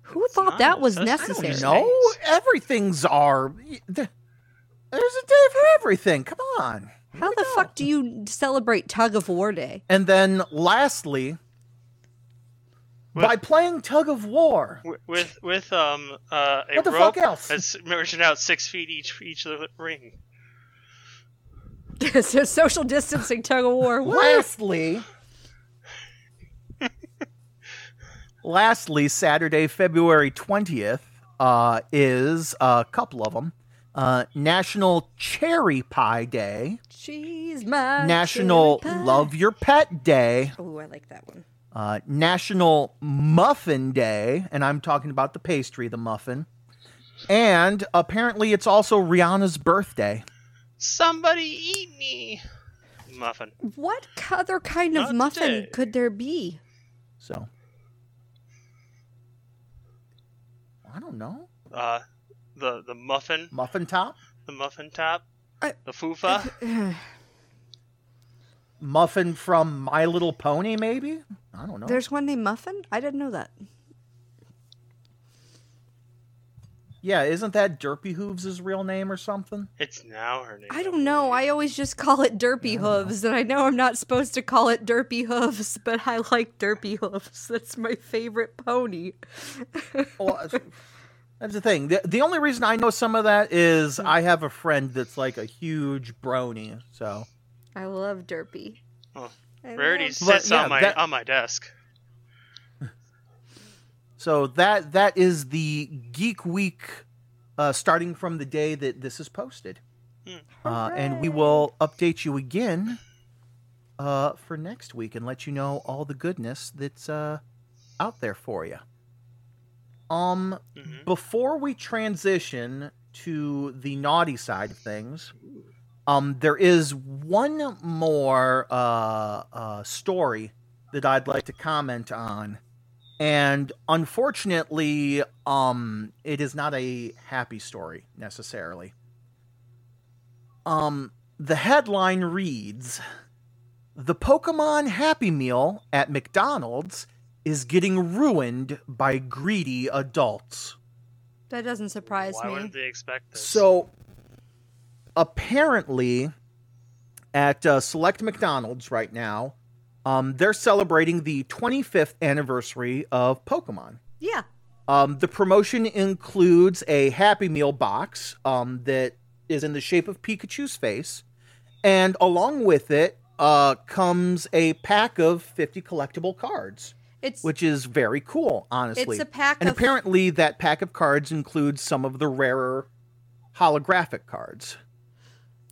Who It's thought not that was necessity. I don't necessary? know. Everything's are. There's a day for everything. Come on. How the fuck do you celebrate tug of war day? And then, lastly, With- by playing tug of war. With with um uh a What the rope fuck else? that's measured out six feet each each of the ring. *laughs* so social distancing tug of war. Lastly, lastly, Saturday, February twentieth, uh, is a couple of them. Uh, National Cherry Pie Day, She's my National. Love Your Pet Day, Oh, I like that one. Uh, National Muffin Day, and I'm talking about the pastry, the muffin. And apparently, it's also Rihanna's birthday. Somebody eat me. Muffin. What other kind of Not muffin today. could there be? So, I don't know. Uh, the the muffin, Muffin top? the muffin top, I- the fufa. Muffin from My Little Pony, maybe? I don't know. There's one named Muffin? I didn't know that. yeah, isn't that Derpy Hooves' real name or something? It's now her name. I don't know. I always just call it Derpy Hooves, and I know I'm not supposed to call it Derpy Hooves, but I like Derpy Hooves. That's my favorite pony. *laughs* Well, that's- that's the thing. The, the only reason I know some of that is Hmm. I have a friend that's like a huge brony. So I love Derpy. Oh, I Rarity love- sits yeah, on my that- on my desk. *laughs* so that that is the Geek Week, uh, starting from the day that this is posted, uh, and we will update you again uh, for next week and let you know all the goodness that's uh, out there for you. Um, Mhm. before we transition to the naughty side of things, um, there is one more uh, uh, story that I'd like to comment on, and unfortunately, um, it is not a happy story necessarily. Um, the headline reads: "The Pokemon Happy Meal at McDonald's." Is getting ruined by greedy adults. That doesn't surprise Why me. wouldn't they expect this? So, apparently, at uh, select McDonald's right now, um, they're celebrating the 25th anniversary of Pokemon. Yeah. Um, the promotion includes a Happy Meal box um, that is in the shape of Pikachu's face, and along with it uh, comes a pack of 50 collectible cards, It's which is very cool, honestly. it's a pack And of apparently, that pack of cards includes some of the rarer holographic cards.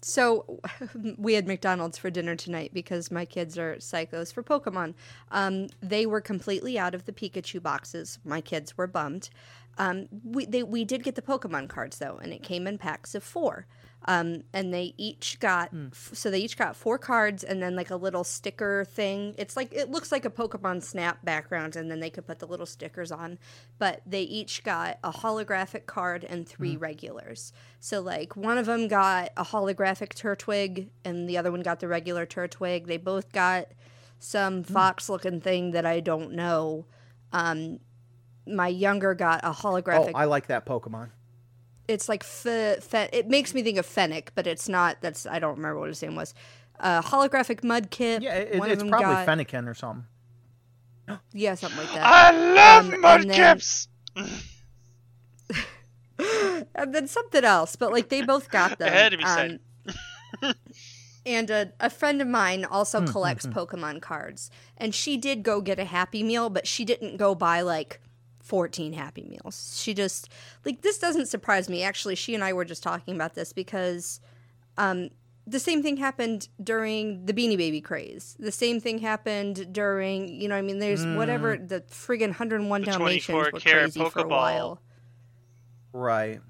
So *laughs* we had McDonald's for dinner tonight because my kids are psychos for Pokemon. Um, they were completely out of the Pikachu boxes. My kids were bummed. Um, we they, we did get the Pokemon cards though, and it came in packs of four. Um, and they each got f- so they each got four cards and then like a little sticker thing. It's like it looks like a Pokemon Snap background, and then they could put the little stickers on. But they each got a holographic card and three regulars. So like one of them got a holographic Turtwig, and the other one got the regular Turtwig. They both got some fox looking thing that I don't know. Um, my younger got a holographic. Oh, holographic I like that Pokemon. It's like fe- fe- it makes me think of Fennec, but it's not. That's I don't remember what his name was. Uh, holographic Mudkip. Yeah, it, one it's them probably got, Fennekin or something. Yeah, something like that. I love Um, and then- mudkips. *laughs* and then something else, but like they both got *laughs* them. It had to be said. Um, and a, a friend of mine Hmm, also collects Pokemon cards, and she did go get a Happy Meal, but she didn't go buy like 14 Happy Meals. She just like this doesn't surprise me. Actually, she and I were just talking about this because um, the same thing happened during the Beanie Baby craze. The same thing happened during, you know, I mean, there's whatever the friggin' 101 The Dalmatians were karat crazy for a while. Right.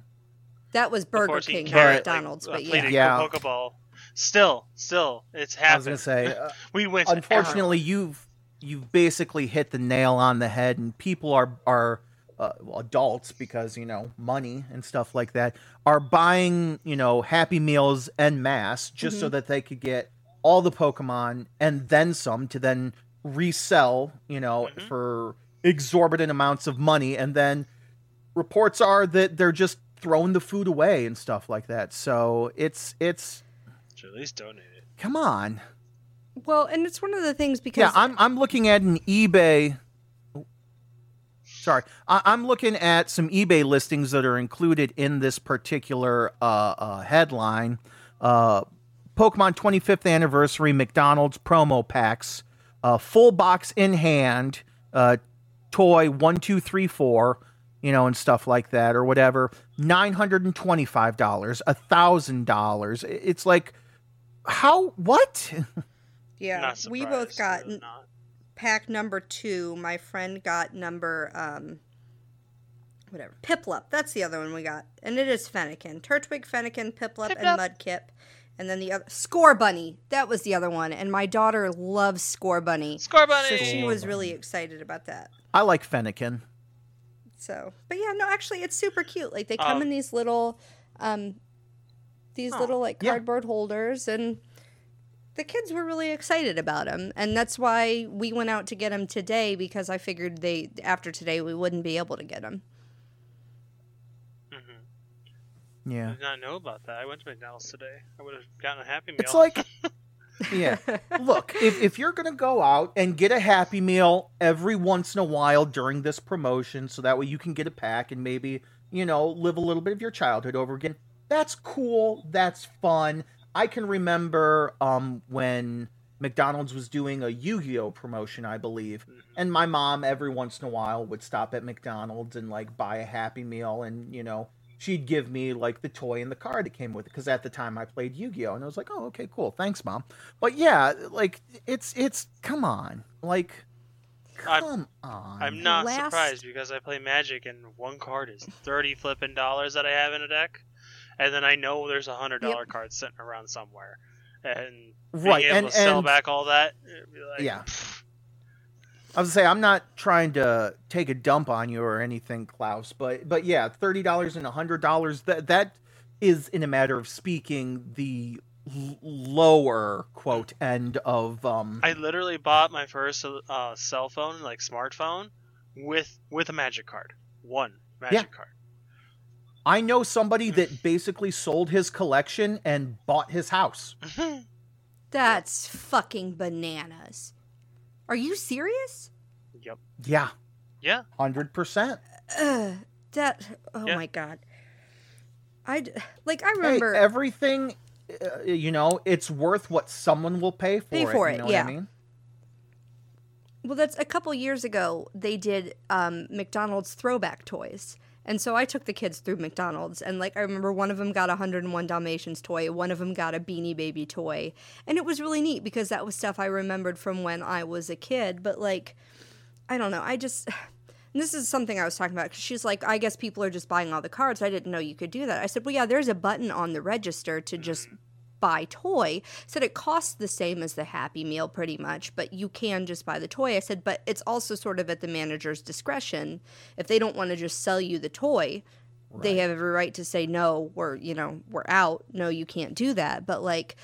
That was Burger King, karat, not McDonald's, uh, but yeah. plated Yeah. Pokeball. Still, still, it's I was happening. gonna say, uh, *laughs* we went. to unfortunately, you've you've basically hit the nail on the head, and people are are uh, adults because you know money and stuff like that are buying you know Happy Meals en masse just Mm-hmm. so that they could get all the Pokemon and then some to then resell you know Mhm. for exorbitant amounts of money, and then reports are that they're just throwing the food away and stuff like that. So it's it's Should at least donate it. come on. Well, and it's one of the things because Yeah, I'm I'm looking at an eBay. Sorry, I, I'm looking at some eBay listings that are included in this particular uh, uh, headline. Uh, Pokemon 25th anniversary McDonald's promo packs, uh, full box in hand, uh, toy one two three four, you know, and stuff like that or whatever. Nine hundred and twenty five dollars, a thousand dollars. It's like, how? What? *laughs* yeah, Not we both got n- pack number two. My friend got number um, whatever Piplup. That's the other one we got, and it is Fennekin, Turtwig, Fennekin, Piplup, and Piplup. Mudkip. And then the other Scorbunny. That was the other one, and my daughter loves Scorbunny. Score bunny. So she was really excited about that. I like Fennekin. So, but yeah, no, actually, it's super cute. Like they come Um, in these little, um, these Oh, little like yeah. cardboard holders, and the kids were really excited about them, and that's why we went out to get them today because I figured they after today we wouldn't be able to get them. hmm I Yeah. did not know about that. I went to McDonald's today. I would have gotten a Happy Meal. It's like, *laughs* yeah. *laughs* Look, if, if you're going to go out and get a Happy Meal every once in a while during this promotion, so that way you can get a pack and maybe, you know, live a little bit of your childhood over again, that's cool. That's fun. I can remember um, when McDonald's was doing a Yu Gi Oh promotion, I believe. Mhm. And my mom, every once in a while, would stop at McDonald's and, like, buy a Happy Meal and, you know, she'd give me like the toy and the card that came with it because at the time I played Yu-Gi-Oh and I was like, oh, okay, cool, thanks, mom. But yeah, like it's it's come on, like I'm- come on. I'm not Last- surprised because I play Magic and one card is thirty flipping dollars that I have in a deck, and then I know there's a hundred dollar card sitting around somewhere, and being right, able and to sell and back all that, be like, Yeah. pfft, I was gonna say I'm not trying to take a dump on you or anything, Klaus, but but yeah, thirty dollars and a hundred dollars that that is in a matter of speaking the lower quote end of um I literally bought my first uh, cell phone, like smartphone, with with a Magic card, one Magic card. I know somebody that basically sold his collection and bought his house. *laughs* That's fucking bananas. Are you serious? yep. Yeah, Yeah. hundred percent. Ugh, that. Oh Yeah. my god. I like. I Hey, remember. everything, uh, you know, it's worth what someone will pay for Pay it. for you it, know what yeah. I mean? Well, that's a couple years ago. They did um, McDonald's throwback toys, and so I took the kids through McDonald's, and like I remember, one of them got a 101 Dalmatians toy, one of them got a Beanie Baby toy, and it was really neat because that was stuff I remembered from when I was a kid. But like, I don't know, I just. *sighs* This is something I was talking about because she's like, I guess people are just buying all the cards. I didn't know you could do that. I said, Well, yeah, there's a button on the register to just buy toy. Said it costs the same as the Happy Meal pretty much, but you can just buy the toy. I said, but it's also sort of at the manager's discretion. If they don't want to just sell you the toy, they have every right to say no, we're you know we're out. No, you can't do that. But like.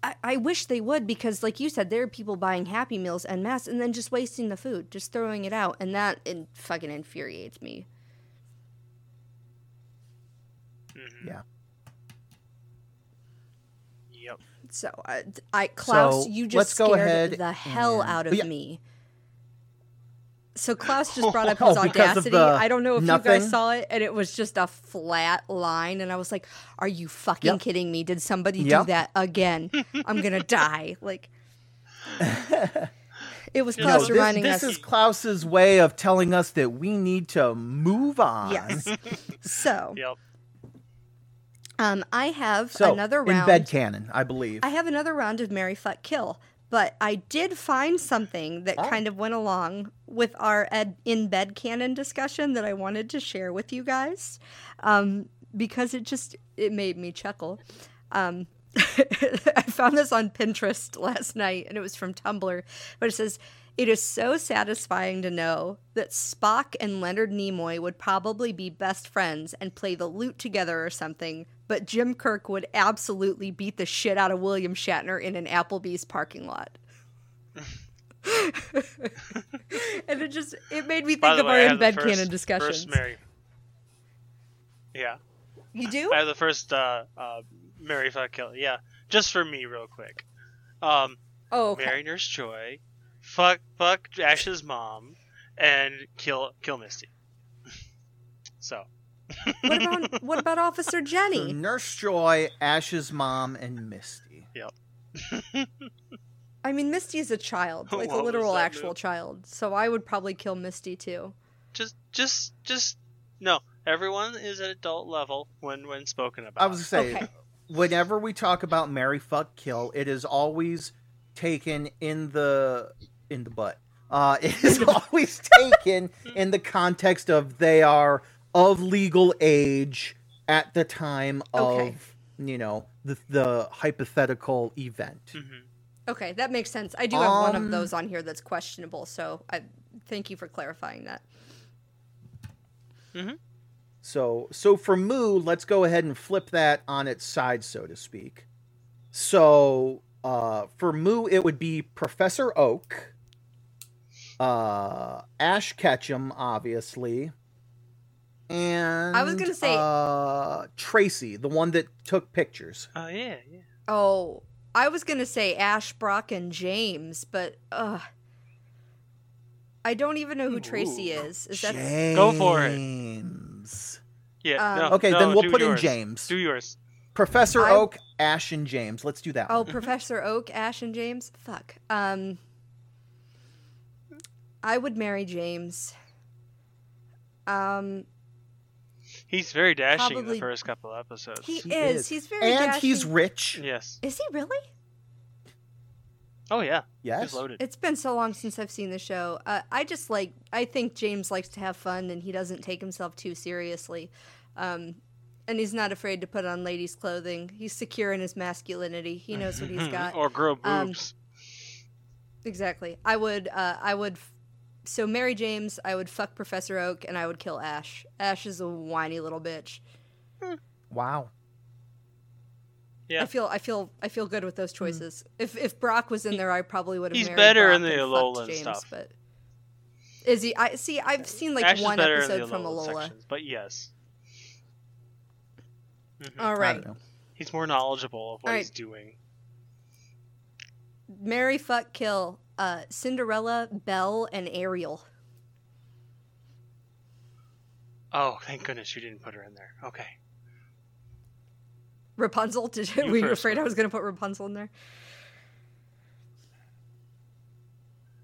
I, I wish they would because, like you said, there are people buying Happy Meals and masse and then just wasting the food, just throwing it out, and that in, fucking infuriates me. Mhm. Yeah. Yep. So, uh, I, I Klaus, So, you just let's go scared ahead the hell and- out of yeah. me. So Klaus just brought up *laughs* Oh, his because of audacity. I don't know if you guys saw it, and it was just a flat line, and I was like, "Are you fucking Yep. kidding me? Did somebody do that again? I'm gonna *laughs* die!" Like, it was No, No, Klaus this, reminding this us. is Klaus's way of telling us that we need to move on. Yes. So, Yep. Um, I have So, another in round. bed canon, I believe. I have another round of Marry Fuck Kill, but I did find something that Oh. kind of went along with our ed- in bed canon discussion that I wanted to share with you guys, um, because it just it made me chuckle. Um, *laughs* I found this on Pinterest last night, and it was from Tumblr, but it says. It is so satisfying to know that Spock and Leonard Nimoy would probably be best friends and play the lute together or something, but Jim Kirk would absolutely beat the shit out of William Shatner in an Applebee's parking lot. *laughs* and it just it made me think of way, our in bed first, canon discussions. First Marry. Yeah. You do? I have the first uh, uh, Marry fuck kill. Yeah, just for me, real quick. Um, oh, okay. Marry Nurse Joy, fuck fuck Ash's mom, and kill kill Misty. *laughs* so What about what about Officer So Jenny? Nurse Joy, Ash's mom, and Misty. Yep. *laughs* I mean, Misty is a child, oh, like a What was literal actual move? child. So I would probably kill Misty too. just just just no. Everyone is at adult level when when spoken about. I was gonna Okay. whenever we talk about Marry fuck kill, it is always taken in the in the butt. Uh, it is *laughs* always taken in the context of they are of legal age at the time of Okay. you know the the hypothetical event. Mhm. Okay, that makes sense. I do have one of Um, those on here that's questionable, so I thank you for clarifying that. Mhm. So, so for Moo, let's go ahead and flip that on its side, so to speak. So, uh, for Moo, it would be Professor Oak, uh, Ash Ketchum, obviously, and I was gonna say- uh, Tracy, the one that took pictures. Oh yeah, yeah. Oh, I was gonna say Ash, Brock, and James, but uh, I don't even know who Tracy Ooh. is. Is that James. Go for it. James. Yeah. Um, no, Okay, no, then we'll do put in. James. Do yours. Professor I- Oak, Ash, and James. Let's do that. Oh, one. Professor Oak, Ash, and James. Fuck. Um, I would marry James. Um, He's very dashing in the first couple episodes. he, He is. is. He's very and he's rich. Yes. Is he really? Oh yeah. Yes. He's loaded. It's been so long since I've seen the show. Uh, I just like. I think James likes to have fun, and he doesn't take himself too seriously. Um, and he's not afraid to put on ladies' clothing. He's secure in his masculinity. He knows what he's *laughs* got. or grow Um, boobs. Exactly. I would. Uh, I would. F- So Marry James. I would fuck Professor Oak, and I would kill Ash. Ash is a whiny little bitch. Wow. Yeah. I feel. I feel. I feel good with those choices. If if Brock was in there, I probably would have. he's married better Brock in the and Alolan fucked James, stuff. But is he? I see. I've seen like Ash one episode the from Alolan Alola. sections, but yes. Mhm. All I right. don't know. He's more knowledgeable of what All he's doing. Marry fuck, kill. Uh, Cinderella, Belle, and Ariel. Oh, thank goodness you didn't put her in there. Okay. Rapunzel. Did You *laughs* were you first, afraid I was going to put Rapunzel in there?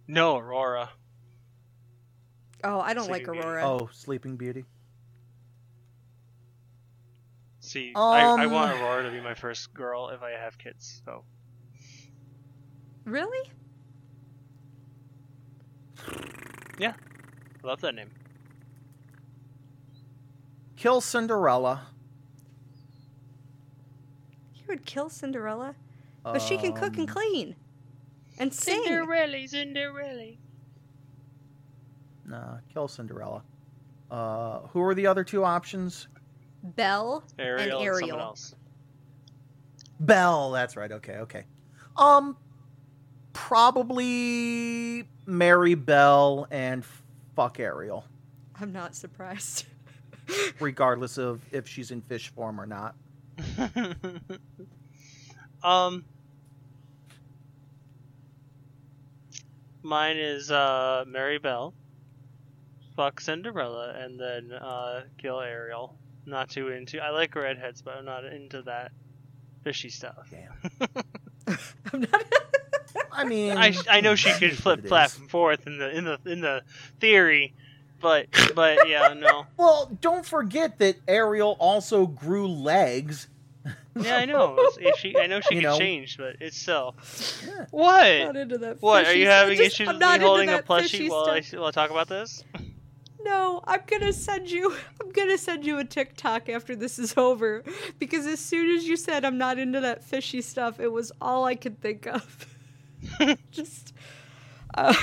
No, Aurora. Oh, I don't like Sleeping Beauty. Aurora. Oh, Sleeping Beauty. See, I, I Um, want Aurora to be my first girl if I have kids. So Really? I love that name. Kill Cinderella. You would kill Cinderella, but she can cook and Um, clean, and sing. Cinderella, Cinderella. Nah, kill Cinderella. Uh, who are the other two options? Belle and and Ariel. else. Belle. That's right. Okay. Okay. Um, probably marry Belle and fuck Ariel, I'm not surprised. *laughs* regardless of if she's in fish form or not. *laughs* um, mine is uh, Marry Belle, fuck Cinderella, and then uh, kill Ariel. Not too into. I like redheads, but I'm not into that fishy stuff. Damn. *laughs* I'm not. I mean, I, I know she *laughs* could flip what it flap and forth in the in the in the theory, but but yeah no *laughs* Well, don't forget that Ariel also grew legs. yeah I know It's- she I know she *laughs* You can know. change but it's still Yeah. what not into that. what are you having Just- issues with me holding a that plushie while I, while I talk about this? No, I'm gonna send you. I'm gonna send you a TikTok after this is over, because as soon as you said I'm not into that fishy stuff, it was all I could think of. *laughs* Just uh,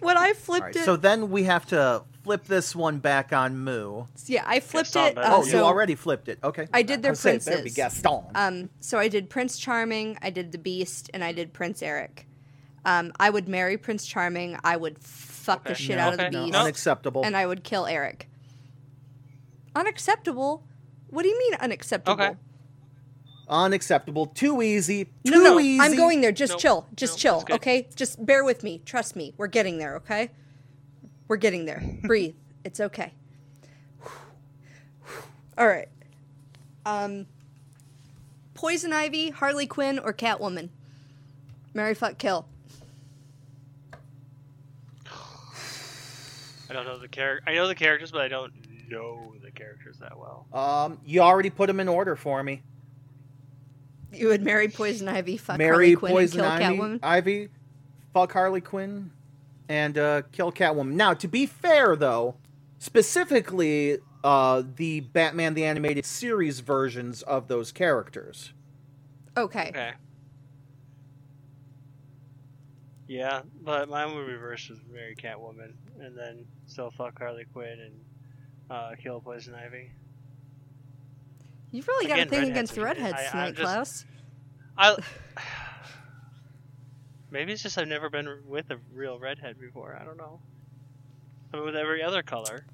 when I flipped right, it. so then we have to flip this one back on Moo. yeah, I flipped Gaston it. Uh, Oh, so you already flipped it. Okay. I did their was saying, better be princes. Gaston. Um, so I did Prince Charming, I did the Beast, and I did Prince Eric. Um, I would marry Prince Charming. I would fuck the shit No, out of the. Beast, No. Unacceptable. and I would kill Eric. Unacceptable. What do you mean unacceptable? Okay. Unacceptable. Too easy. Too No, no, easy. I'm going there. Just Nope. chill. Just Nope, chill. Okay. Just bear with me. Trust me. We're getting there. Okay. We're getting there. *laughs* Breathe. It's okay. All right. Um. Poison Ivy, Harley Quinn, or Catwoman. Marry fuck kill. I don't know the character. I know the characters, but I don't know the characters that well. Um, you already put them in order for me. You would marry Poison Ivy, fuck Marry Harley Quinn, Poison and kill Ivy, Catwoman. Ivy, fuck Harley Quinn, and uh, kill Catwoman. Now, to be fair, though, specifically uh, the Batman the Animated Series versions of those characters. Okay. Okay. Yeah, but mine would reverse with Marry Catwoman, and then still fuck Harley Quinn and uh, kill Poison Ivy. You've really got a thing against the redheads I- I'm tonight, just- Klaus. I. *sighs* Maybe it's just I've never been with a real redhead before. I don't know. I'm with every other color.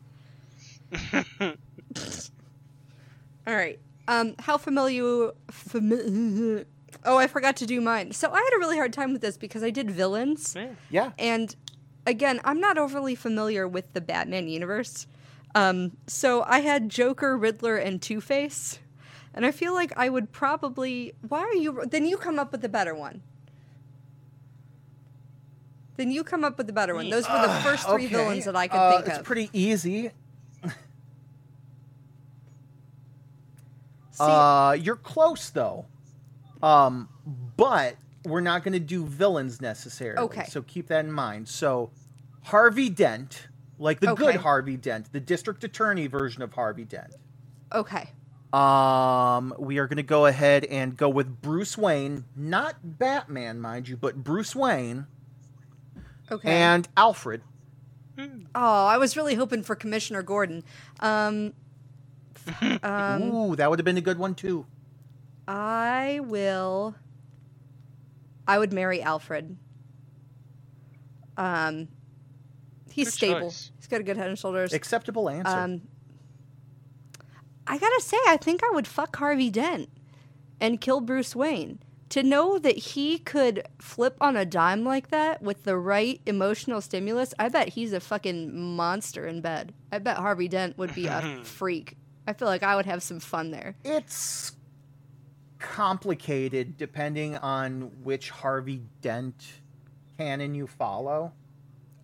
*laughs* All right. Um, how familiar? Fami- *laughs* oh, I forgot to do mine. So I had a really hard time with this because I did villains, Man, Yeah. and again, I'm not overly familiar with the Batman universe. Um, so I had Joker, Riddler, and Two Face, and I feel like I would probably. Why are you? Then you come up with a better one. Then you come up with a better one. Those were the first three Okay, villains that I could uh, think it's of. It's pretty easy. *laughs* See, Uh, you're close though. Um, but we're not going to do villains necessarily. Okay. So keep that in mind. So Harvey Dent, like the good Harvey Dent, the district attorney version of Harvey Dent. okay. Um, we are going to go ahead and go with Bruce Wayne, not Batman, mind you, but Bruce Wayne Okay. and Alfred. Oh, I was really hoping for Commissioner Gordon. Um, *laughs* um, Ooh, that would have been a good one too. I will. I would marry Alfred. Um, he's Good stable. choice. He's got a good head and shoulders. Acceptable answer. Um, I gotta say, I think I would fuck Harvey Dent and kill Bruce Wayne. To know that he could flip on a dime like that with the right emotional stimulus, I bet he's a fucking monster in bed. I bet Harvey Dent would be a *clears throat* freak. I feel like I would have some fun there. it's complicated depending on which Harvey Dent canon you follow.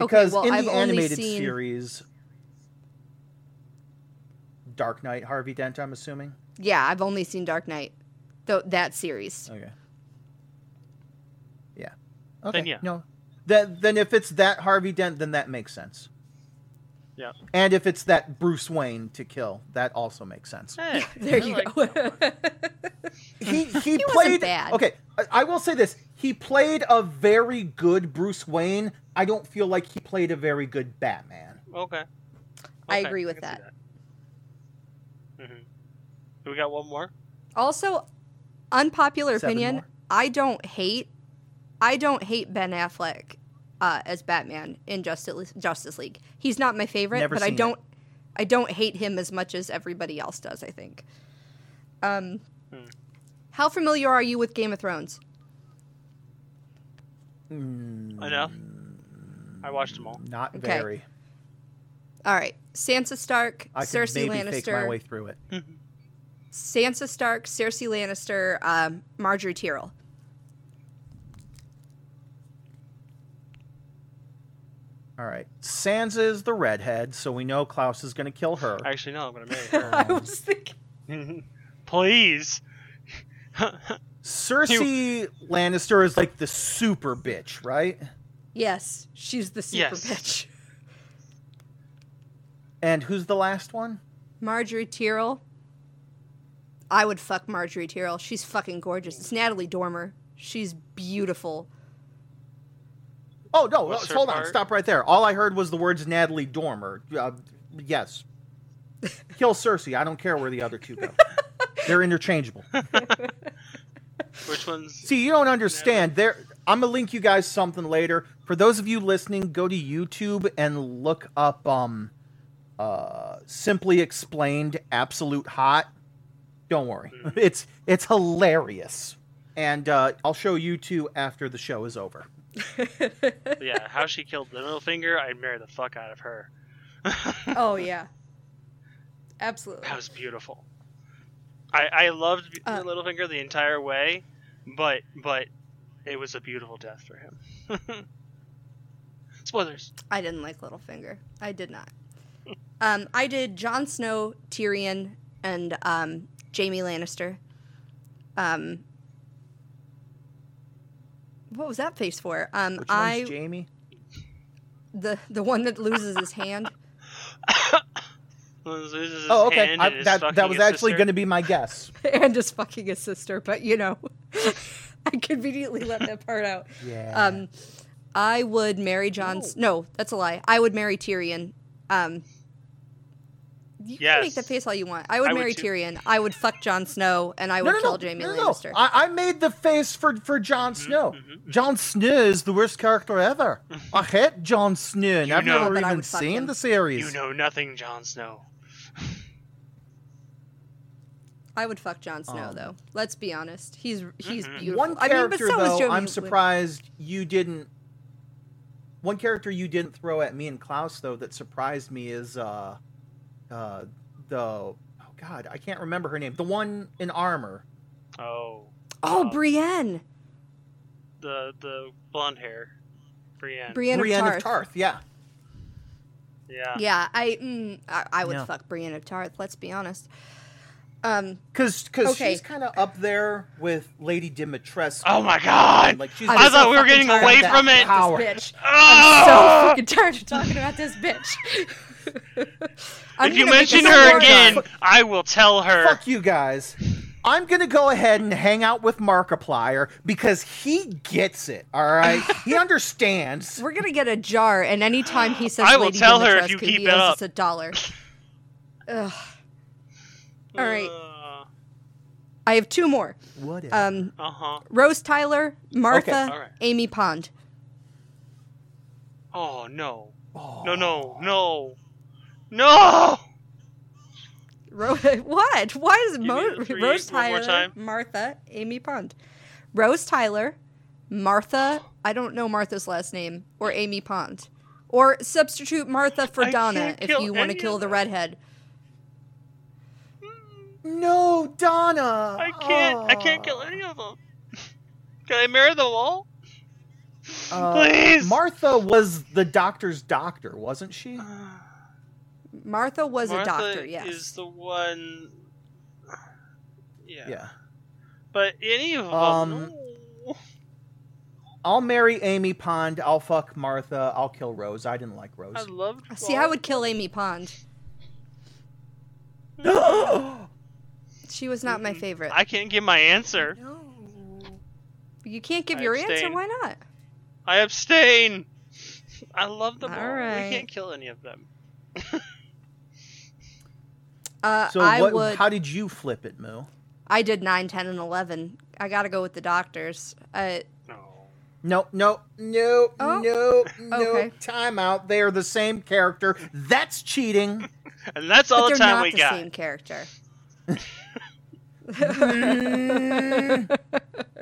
Okay, Because well, in I've the only animated seen- series, Dark Knight Harvey Dent, I'm assuming. Yeah, I've only seen Dark Knight, though that series. Okay. Yeah. Okay. yeah. No. That then if it's that Harvey Dent, then that makes sense. Yeah. And if it's that Bruce Wayne to kill, that also makes sense. Hey, *laughs* There I you like go. that one. he he, *laughs* wasn't played bad. Okay, I, I will say this: he played a very good Bruce Wayne. I don't feel like he played a very good Batman. Okay. I agree with can see that. We got one more. Also, unpopular Seven opinion. more? I don't hate. I don't hate Ben Affleck uh, as Batman in Justice Justice League. He's not my favorite, Never but I don't. I don't hate him as much as everybody else does. I think. Um, Hmm. how familiar are you with Game of Thrones? Enough. I know. I watched them all. Not Okay. very. All right, Sansa Stark, I could Cersei maybe fake my way through it. *laughs* Sansa Stark, Cersei Lannister, um, Margaery Tyrell. All right, Sansa is the redhead, so we know Klaus is going to kill her. Actually, no. I'm gonna marry *laughs* her. I was thinking. *laughs* Please. Cersei Lannister is like the super bitch, right? Yes, she's the super Yes. bitch. And who's the last one? Margaery Tyrell. I would fuck Margaery Tyrell. She's fucking gorgeous. It's Natalie Dormer. She's beautiful. Oh no! What's her hold on, part? stop right there. All I heard was the words Natalie Dormer. Uh, yes, *laughs* kill Cersei. I don't care where the other two go. *laughs* They're interchangeable. *laughs* Which one's? See, you don't understand. There, I'm gonna link you guys something later. For those of you listening, go to YouTube and look up um, uh, simply explained absolute hot. Don't worry, *laughs* it's it's hilarious, and uh, I'll show you two after the show is over. *laughs* yeah, how she killed Littlefinger. I'd marry the fuck out of her. *laughs* oh yeah. Absolutely. That was beautiful. I I loved Uh, Littlefinger the entire way, but but it was a beautiful death for him. Spoilers. I didn't like Littlefinger. I did not. Um, I did Jon Snow, Tyrion, and um, Jaime Lannister. Um, what was that face for? Um, Which I one's Jamie? the the one that loses his hand. *laughs* Loses his Oh, okay. hand I, and that that was actually going to be my guess. *laughs* and just fucking his sister, but you know, *laughs* I conveniently let that part out. Yeah. Um, I would marry Jon. S- No, that's a lie. I would marry Tyrion. Um, You can make Yes. the face all you want. I would I marry too. Tyrion. I would fuck Jon Snow, and I would no, no, kill no, Jaime no, no. Lannister. I, I made the face for for Jon Snow. mhm, Jon Snow is the worst character ever. *laughs* I hate Jon Snow, and I've know- never even seen him. the series. You know nothing, Jon Snow. I would fuck Jon Snow, Um, though. Let's be honest. He's he's Mhm. beautiful. One I mean, but so though, I'm Wood. surprised you didn't. One character you didn't throw at me and Klaus, though, that surprised me is uh, uh, the oh god, I can't remember her name. The one in armor. Oh. Oh, um, Brienne. the the blonde hair, Brienne. Brienne, Brienne of of Tarth. Tarth. Yeah. yeah. Yeah, I mm, I, I would Yeah. fuck Brienne of Tarth. Let's be honest. Um, Because Okay. she's kind of up there with Lady Dimitrescu. Oh my God! Like she's I'm so thought we were getting away from it. Power. This bitch. I'm Ah! so fucking tired of talking about this bitch. *laughs* I'm if you mention her more- again, I will tell her. Fuck you guys. I'm gonna go ahead and hang out with Markiplier because he gets it. All right, *laughs* he understands. We're gonna get a jar, and anytime he says I will Lady tell her if you keep he it owes up. us a dollar. *laughs* Ugh. All right. Uh I have two more. Whatever. Um, huh. Rose Tyler, Martha, Okay, all right. Amy Pond. Oh no! Oh. No! No! No! No! Ro- *laughs* what? Why is Give Mo- three Rose Tyler. Martha, Amy Pond? Rose Tyler, Martha. *gasps* I don't know Martha's last name, or Amy Pond, or substitute Martha for I Donna if you want to kill the redhead. No, Donna. I can't. I can't kill any of them. *laughs* Can I marry the wall? Uh, Please. Martha was the doctor's doctor, wasn't she? Martha was Martha a doctor. Yes. is the one. Yeah. Yeah. But any of them. Um, no. I'll marry Amy Pond. I'll fuck Martha. I'll kill Rose. I didn't like Rose. I loved. See, I would kill Amy Pond. No. *laughs* she was not my favorite. I can't give my answer. No. You can't give I your answer. Why not? I abstain. I love them all. All right. We can't kill any of them. *laughs* Uh, so I what? would. How did you flip it, Moo? I did 9, 10, and 11. I got to go with the doctors. Uh, No. No, no, no, Oh, no, no. okay. Time out. They are the same character. That's cheating. *laughs* And that's all but the time not we the got. same character. Mm. *laughs* *laughs*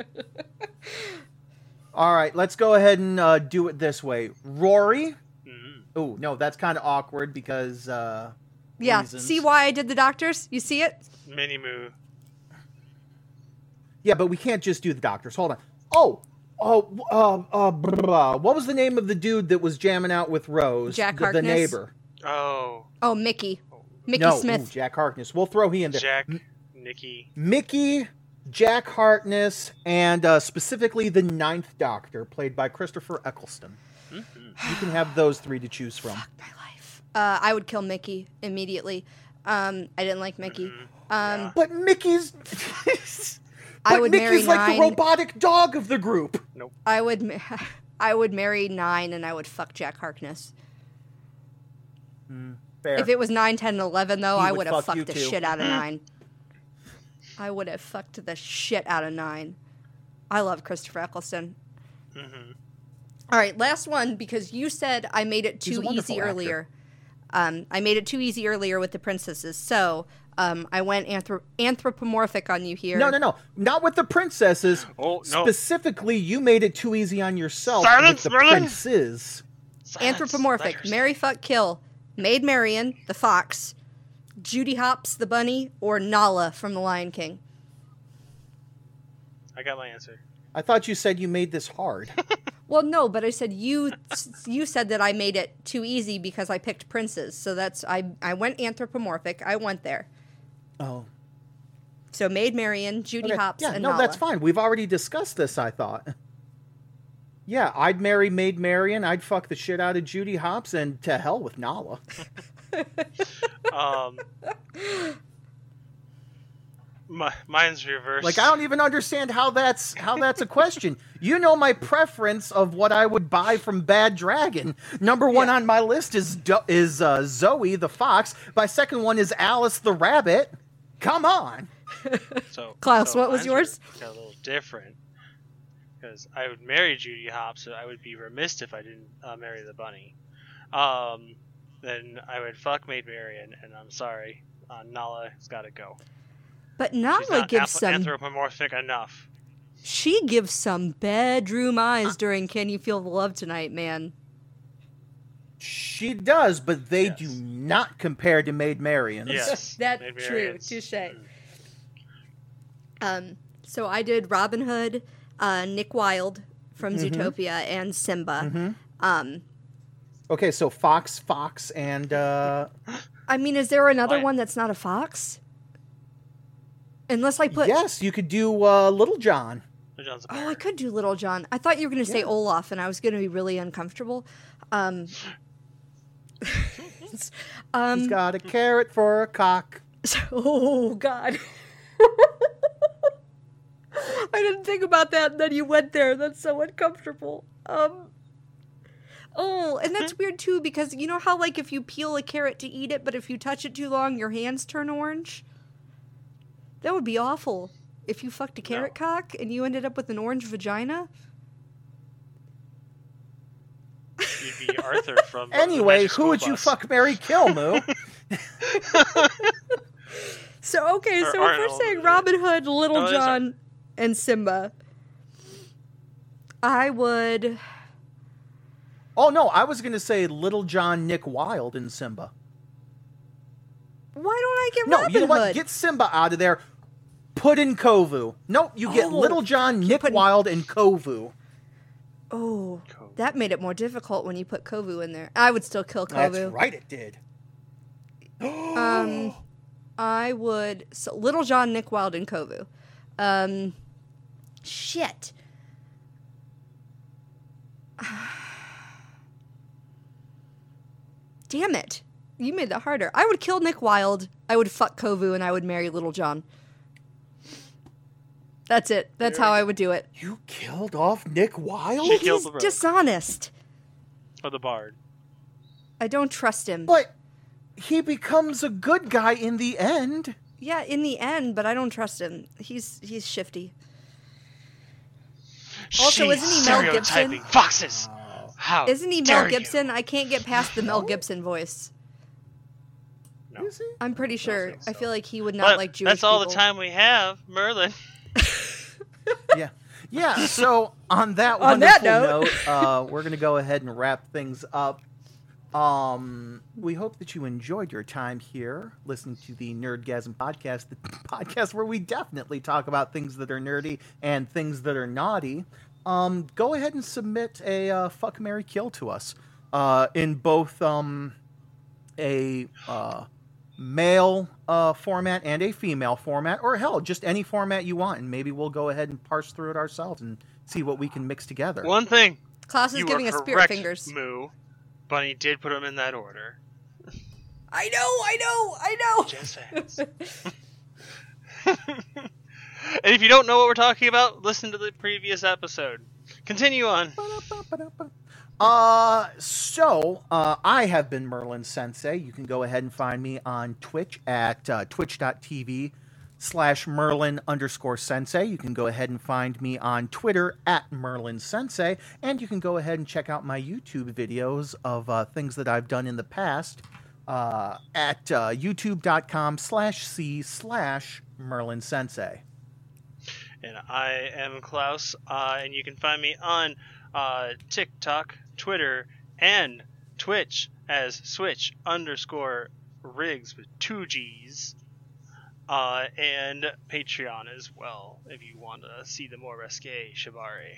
All right, let's go ahead and uh, do it this way. Rory. Mhm. Oh no, that's kind of awkward because uh, yeah. reasons. See why I did the doctors? You see it? Mini moo. yeah, but we can't just do the doctors. Hold on. Oh, oh, uh, uh, blah, blah, blah. what was the name of the dude that was jamming out with Rose? Jack the, the Harkness? neighbor. Oh. Oh, Mickey. Mickey no, Smith. ooh, Jack Harkness. We'll throw he in there. Jack. Nikki. Mickey, Jack Harkness, and uh, specifically the Ninth Doctor, played by Christopher Eccleston. Mhm. You can have those three to choose from. My life. Uh, I would kill Mickey immediately. Um, I didn't like Mickey. Mhm. Um, Yeah. But Mickey's. *laughs* I but would Mickey's marry like the robotic dog of the group. Nope. I would. ma- *laughs* I would marry nine, and I would fuck Jack Harkness. Fair. If it was 9, 10, and 11, though, He I would would have fuck fucked the too. shit out of *clears throat* 9. I would have fucked the shit out of 9. I love Christopher Eccleston. Mhm. All right, last one because you said I made it too easy actor. earlier. Um, I made it too easy earlier with the princesses, so um, I went anthrop- anthropomorphic on you here. no, no, no. Not with the princesses. Oh no. Specifically, you made it too easy on yourself Silence, with the Merlin! princes. Silence. Anthropomorphic. Let Marry, fuck, kill. Maid Marian, the fox. Judy Hopps, the bunny, or Nala from The Lion King. I got my answer. I thought you said you made this hard. *laughs* Well, no, but I said you. You said that I made it too easy because I picked princes. So that's I. I went anthropomorphic. I went there. oh. So Maid Marian, Judy Okay, Hopps, Yeah, and no, Nala. that's fine. We've already discussed this, I thought. Yeah, I'd marry Maid Marian. I'd fuck the shit out of Judy Hopps, and to hell with Nala. *laughs* Um. My, mine's reversed. Like I don't even understand how that's how that's a question. *laughs* You know my preference of what I would buy from Bad Dragon. Number one on my list is Do- is uh, Zoe the fox. My second one is Alice the rabbit. Come on. *laughs* So, Klaus, so what was mine's yours? A little different because I would marry Judy Hopps, so I would be remiss if I didn't uh, marry the bunny. Um, then I would fuck Maid Marian, and I'm sorry, uh, Nala's got to go. But She's Nala gives anth- some. anthropomorphic enough. She gives some bedroom eyes during "Can You Feel the Love Tonight," man. She does, but they Yes. do not compare to Maid Marian's. Yes, *laughs* That's Maid true. Marian's- Touche. Um, so I did Robin Hood, uh, Nick Wilde from Mhm. Zootopia, and Simba. Mhm. Um, Okay, so Fox, Fox, and uh, I mean, is there another Why- one that's not a fox? Unless I put. yes, you could do uh, Little John. The Oh, I could do Little John. I thought you were going to say Yeah. Olaf, and I was going to be really uncomfortable. Um, *laughs* um, He's got a carrot for a cock. *laughs* oh God. *laughs* I didn't think about that, and then you went there. That's so uncomfortable. Um. Oh, and that's weird too because you know how like if you peel a carrot to eat it, but if you touch it too long, your hands turn orange. That would be awful if you fucked a carrot No. cock and you ended up with an orange vagina. You'd be Arthur *laughs* from. Anyway, Magic who School would you fuck, marry, kill, Moo? *laughs* So okay, Or so if we're saying Robin Hood, Little it is Ar- John, and Simba, I would. oh no, I was gonna say Little John, Nick Wilde, and Simba. Why don't I get No, Robin you know Hood? what? Get Simba out of there. Put in Kovu. Nope, you get Oh, Little John, Nick putting- Wilde, and Kovu. oh, Cool. that made it more difficult when you put Kovu in there. I would still kill Kovu. That's right, it did. *gasps* Um, I would. So Little John, Nick Wilde, and Kovu. Um, shit. *sighs* Damn it. You made that harder. I would kill Nick Wilde. I would fuck Kovu, and I would marry Little John. That's it. That's There how we I would do it. You killed off Nick Wilde? She killed He's the rogue. dishonest. Or the bard. I don't trust him. But he becomes a good guy in the end. Yeah, in the end, but I don't trust him. He's he's shifty. Also, She's isn't he Mel Gibson? stereotyping Foxes. How Isn't he dare Mel you. Gibson? I can't get past the Mel Gibson voice. No. Is he? I'm pretty sure. I so. feel like he would not But like Jewish that's all the time we have, Merlin. *laughs* yeah. Yeah, so on that On wonderful that note- note, uh, we're going to go ahead and wrap things up. Um, we hope that you enjoyed your time here listening to the Nerdgasm podcast, the *laughs* podcast where we definitely talk about things that are nerdy and things that are naughty. Um, go ahead and submit a uh, fuck marry kill to us uh, in both um, a uh, male uh, format and a female format, or hell, just any format you want, and maybe we'll go ahead and parse through it ourselves and see what we can mix together. One thing. Klaus is you giving us spirit fingers. Moo. Bunny did put them in that order. I know, I know, I know. Jazz fans. *laughs* *laughs* and if you don't know what we're talking about, listen to the previous episode. Continue on. Uh, so uh, I have been Merlin Sensei. You can go ahead and find me on Twitch at uh, twitch.tv slash Merlin underscore Sensei. You can go ahead and find me on Twitter at Merlin Sensei, and you can go ahead and check out my YouTube videos of uh, things that I've done in the past uh, at uh, youtube.com slash c slash Merlin Sensei. And I am Klaus, uh, and you can find me on uh, TikTok, Twitter, and Twitch as Switch underscore Riggs with two G's, uh, and Patreon as well if you want to see the more risque Shibari.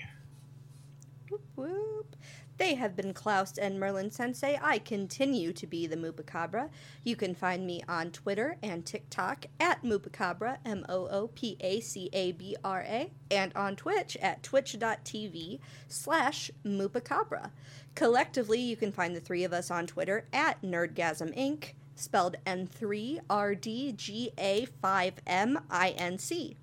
Whoop, whoop. They have been Klaus and Merlin Sensei. I continue to be the Moopacabra. You can find me on Twitter and TikTok at Moopacabra, M O O P A C A B R A, and on Twitch at twitch.tv slash Moopacabra. Collectively, you can find the three of us on Twitter at Nerdgasm Inc., spelled N3RDGA5MINC.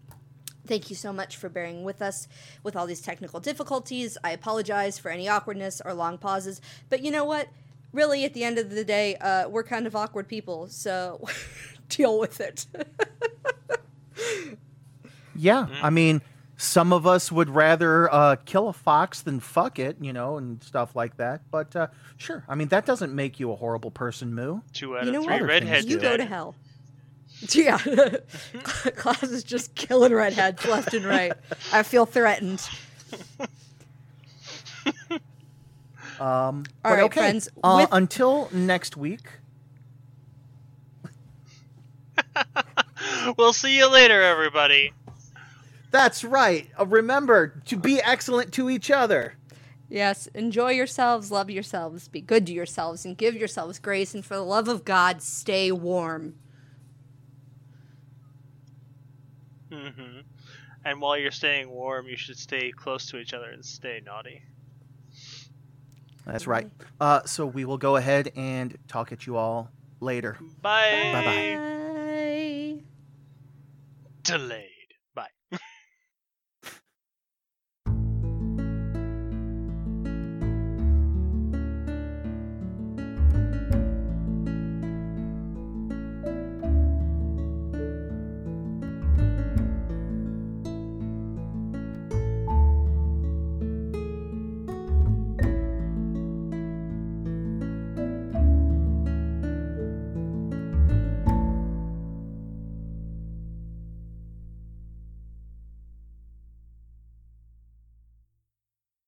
Thank you so much for bearing with us with all these technical difficulties. I apologize for any awkwardness or long pauses, but you know what? Really, at the end of the day, uh, we're kind of awkward people, so *laughs* deal with it. *laughs* Yeah, Mm. I mean, some of us would rather uh, kill a fox than fuck it, you know, and stuff like that. But uh, sure, I mean, that doesn't make you a horrible person, Moo. Two out You of know three what? Redheads. you go to hell. Yeah. *laughs* Klaus is just killing redheads left and right. I feel threatened. *laughs* Um, All but right, okay. friends, Uh, with- until next week. *laughs* we'll see you later, everybody. That's right. Uh, remember to be excellent to each other. Yes, enjoy yourselves, love yourselves, be good to yourselves, and give yourselves grace. And for the love of God, stay warm. Hmm And while you're staying warm, you should stay close to each other and stay naughty. That's right. Uh, so we will go ahead and talk at you all later. Bye. Bye-bye. Bye. Delay.